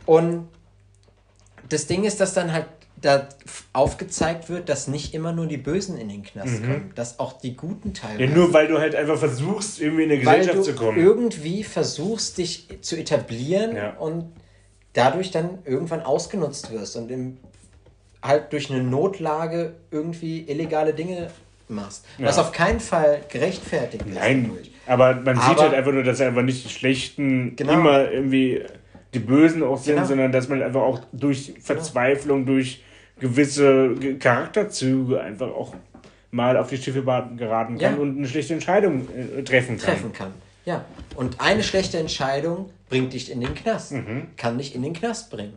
Und das Ding ist, dass dann halt da aufgezeigt wird, dass nicht immer nur die Bösen in den Knast mhm. kommen, dass auch die Guten teilweise. Ja, nur weil du halt einfach versuchst, irgendwie in eine Gesellschaft zu kommen. Irgendwie versuchst, dich zu etablieren ja. und dadurch dann irgendwann ausgenutzt wirst und im, halt durch eine Notlage irgendwie illegale Dinge machst. Ja. Was auf keinen Fall gerechtfertigt ist. Nein, aber man aber, sieht halt einfach nur, dass einfach nicht die Schlechten genau. immer irgendwie die Bösen auch sind, genau. sondern dass man einfach auch durch genau. Verzweiflung, durch gewisse Charakterzüge einfach auch mal auf die Schiffe geraten kann ja. und eine schlechte Entscheidung äh, treffen kann. Treffen kann. Ja. Und eine schlechte Entscheidung bringt dich in den Knast. Mhm. Kann dich in den Knast bringen.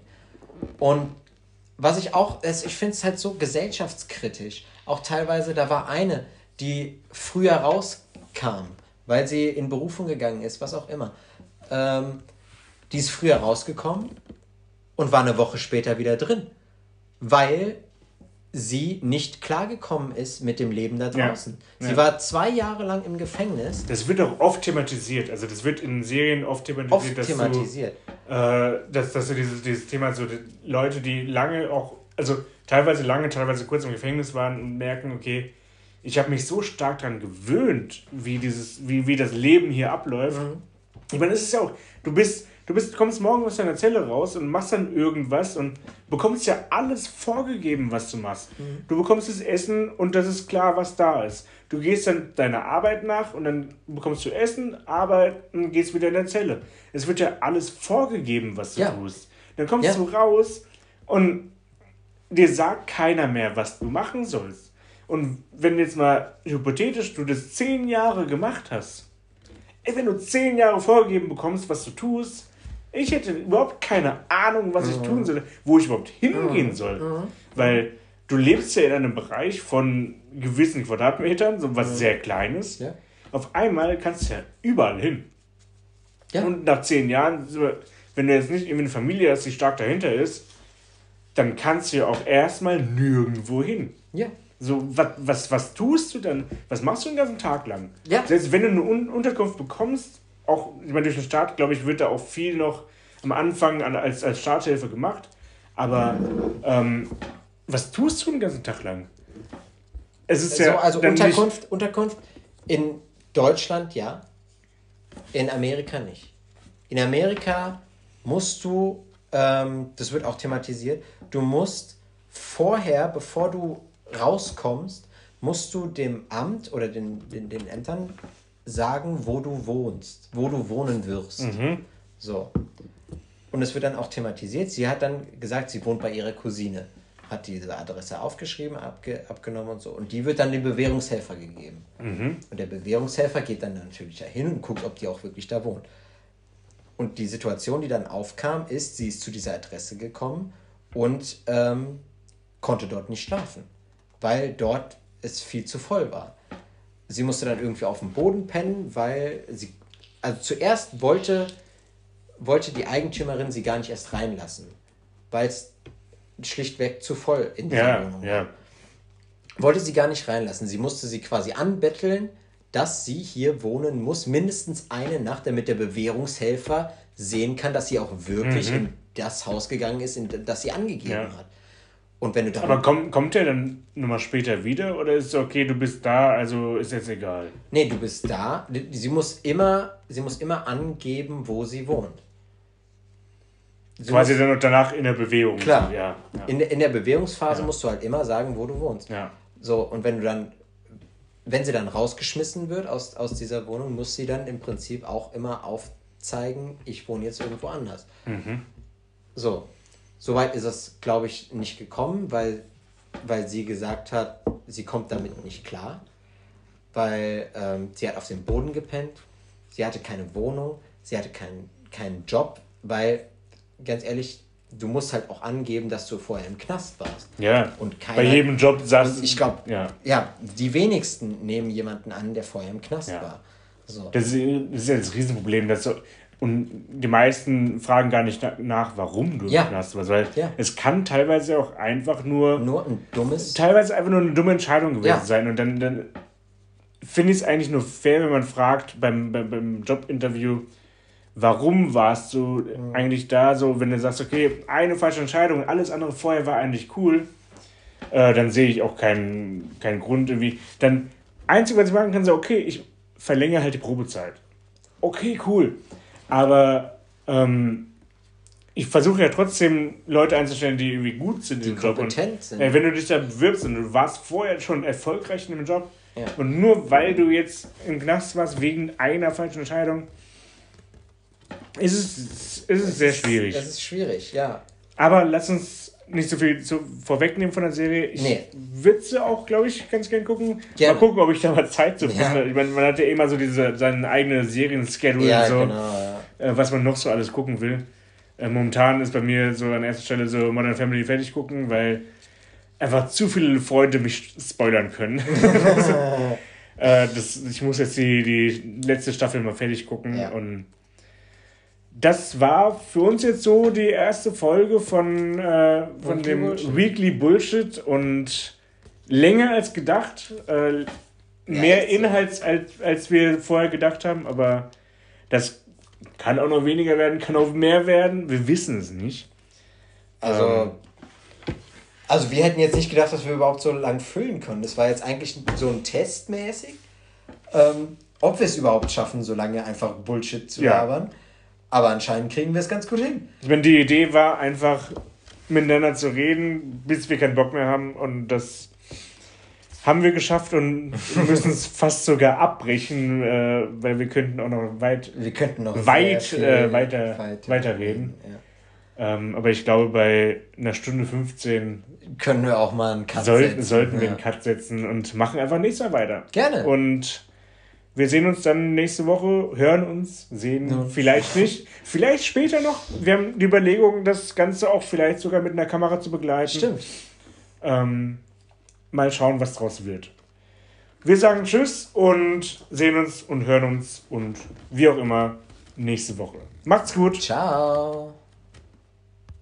Und was ich auch, ich finde es halt so gesellschaftskritisch. Auch teilweise, da war eine, die früher rauskam, weil sie in Berufung gegangen ist, was auch immer. Ähm, die ist früher rausgekommen und war eine Woche später wieder drin, weil sie nicht klargekommen ist mit dem Leben da draußen. Ja, sie ja. war zwei Jahre lang im Gefängnis. Das wird auch oft thematisiert. Also das wird in Serien oft thematisiert. Oft dass thematisiert. Du, äh, dass, dass du dieses, dieses Thema, so die Leute, die lange auch, also teilweise lange, teilweise kurz im Gefängnis waren und merken, okay, ich habe mich so stark daran gewöhnt, wie, dieses, wie, wie das Leben hier abläuft. Mhm. Ich meine, es ist ja auch, du bist Du bist, kommst morgen aus deiner Zelle raus und machst dann irgendwas und bekommst ja alles vorgegeben, was du machst. Mhm. Du bekommst das Essen und das ist klar, was da ist. Du gehst dann deiner Arbeit nach und dann bekommst du Essen, arbeiten, gehst wieder in deine Zelle. Es wird ja alles vorgegeben, was du ja. tust. Dann kommst ja. du raus und dir sagt keiner mehr, was du machen sollst. Und wenn jetzt mal hypothetisch du das zehn Jahre gemacht hast, ey, wenn du zehn Jahre vorgegeben bekommst, was du tust, ich hätte überhaupt keine Ahnung, was ich tun soll, wo ich überhaupt hingehen soll. Weil du lebst ja in einem Bereich von gewissen Quadratmetern, so was sehr Kleines. Ja. Auf einmal kannst du ja überall hin. Ja. Und nach zehn Jahren, wenn du jetzt nicht irgendwie eine Familie hast, die stark dahinter ist, dann kannst du ja auch erstmal nirgendwo hin. Ja. So, was, was, was tust du dann? Was machst du den ganzen Tag lang? Ja. Selbst wenn du eine Unterkunft bekommst, auch ich meine, durch den Staat, glaube ich, wird da auch viel noch am Anfang als, als Starthilfe gemacht. Aber ähm, was tust du den ganzen Tag lang? Es ist ja. also Unterkunft, Unterkunft in Deutschland ja, in Amerika nicht. In Amerika musst du, ähm, das wird auch thematisiert, du musst vorher, bevor du rauskommst, musst du dem Amt oder den, den, den Ämtern sagen, wo du wohnst, wo du wohnen wirst. Mhm. So. Und es wird dann auch thematisiert. Sie hat dann gesagt, sie wohnt bei ihrer Cousine, hat diese Adresse aufgeschrieben, abge, abgenommen und so. Und die wird dann dem Bewährungshelfer gegeben. Mhm. Und der Bewährungshelfer geht dann natürlich dahin und guckt, ob die auch wirklich da wohnt. Und die Situation, die dann aufkam, ist, sie ist zu dieser Adresse gekommen und ähm, konnte dort nicht schlafen, weil dort es viel zu voll war sie musste dann irgendwie auf dem Boden pennen, weil sie, also zuerst wollte, wollte die Eigentümerin sie gar nicht erst reinlassen, weil es schlichtweg zu voll in dieser ja, Wohnung war. Ja. Wollte sie gar nicht reinlassen. Sie musste sie quasi anbetteln, dass sie hier wohnen muss, mindestens eine Nacht, damit der Bewährungshelfer sehen kann, dass sie auch wirklich mhm. in das Haus gegangen ist, in das sie angegeben ja. hat. Und wenn du dann Aber komm, kommt er dann nochmal später wieder oder ist es okay, du bist da, also ist jetzt egal? Nee, du bist da. Sie muss immer, sie muss immer angeben, wo sie wohnt. Sie Quasi muss, dann danach in der Bewegung. Klar. Ja, ja. In, in der Bewegungsphase ja. musst du halt immer sagen, wo du wohnst. Ja. So, und wenn du dann, wenn sie dann rausgeschmissen wird aus, aus dieser Wohnung, muss sie dann im Prinzip auch immer aufzeigen, ich wohne jetzt irgendwo anders. Mhm. So, Soweit ist es, glaube ich, nicht gekommen, weil, weil sie gesagt hat, sie kommt damit nicht klar. Weil ähm, sie hat auf dem Boden gepennt, sie hatte keine Wohnung, sie hatte keinen keinen Job, weil, ganz ehrlich, du musst halt auch angeben, dass du vorher im Knast warst. Ja. Und keiner, bei jedem Job sagst du. Ich glaube, ja. ja, die wenigsten nehmen jemanden an, der vorher im Knast ja. war. So. Das, ist, das ist ja das Riesenproblem. Dass so, und die meisten fragen gar nicht nach, warum du ja. Knast warst. Weil ja. es kann teilweise auch einfach nur. Nur ein dummes. Teilweise einfach nur eine dumme Entscheidung gewesen ja. sein. Und dann, dann finde ich es eigentlich nur fair, wenn man fragt beim, beim, beim Jobinterview, warum warst du mhm. eigentlich da? So, wenn du sagst, okay, eine falsche Entscheidung, alles andere vorher war eigentlich cool, äh, dann sehe ich auch keinen, keinen Grund irgendwie. Dann, einzig, was ich machen kann, ist, okay, ich verlängere halt die Probezeit. Okay, cool. Aber ähm, ich versuche ja trotzdem Leute einzustellen, die irgendwie gut sind die im Job. Und, sind. Äh, wenn du dich da bewirbst und du warst vorher schon erfolgreich in dem Job ja. und nur weil du jetzt im Knast warst wegen einer falschen Entscheidung, ist es, ist es sehr schwierig. Es ist schwierig, ja. Aber lass uns nicht so viel zu, vorwegnehmen von der Serie. Ich nee. würde sie auch, glaube ich, ganz gern gucken. Gerne. Mal gucken, ob ich da mal Zeit zu finde. Ja. Ich meine, man hat ja immer so diese, seine eigene Serien-Schedule ja, und so, genau. Äh, was man noch so alles gucken will. Äh, momentan ist bei mir so an erster Stelle so Modern Family fertig gucken, weil einfach zu viele Freunde mich spoilern können. äh, das, ich muss jetzt die, die letzte Staffel mal fertig gucken und das war für uns jetzt so die erste Folge von, äh, von dem Bullshit. Weekly Bullshit und länger als gedacht. Äh, mehr ja, Inhalt als, als wir vorher gedacht haben, aber das kann auch noch weniger werden, kann auch mehr werden. Wir wissen es nicht. Also, ähm, also wir hätten jetzt nicht gedacht, dass wir überhaupt so lang füllen können. Das war jetzt eigentlich so ein Test mäßig, ähm, ob wir es überhaupt schaffen, so lange einfach Bullshit zu ja. labern. Aber anscheinend kriegen wir es ganz gut hin. Wenn die Idee war, einfach miteinander zu reden, bis wir keinen Bock mehr haben und das haben wir geschafft und müssen es fast sogar abbrechen, äh, weil wir könnten auch noch weit, wir könnten noch weit äh, weiter, weiter, weiter reden. Ja. Ähm, aber ich glaube, bei einer Stunde 15 können wir auch mal einen Cut sollten, setzen. Sollten wir einen Cut setzen und machen einfach nächstes Mal weiter. Gerne. Und wir sehen uns dann nächste Woche, hören uns, sehen ja. vielleicht nicht. Vielleicht später noch. Wir haben die Überlegung, das Ganze auch vielleicht sogar mit einer Kamera zu begleiten. Stimmt. Ähm, mal schauen, was draus wird. Wir sagen Tschüss und sehen uns und hören uns und wie auch immer nächste Woche. Macht's gut. Ciao.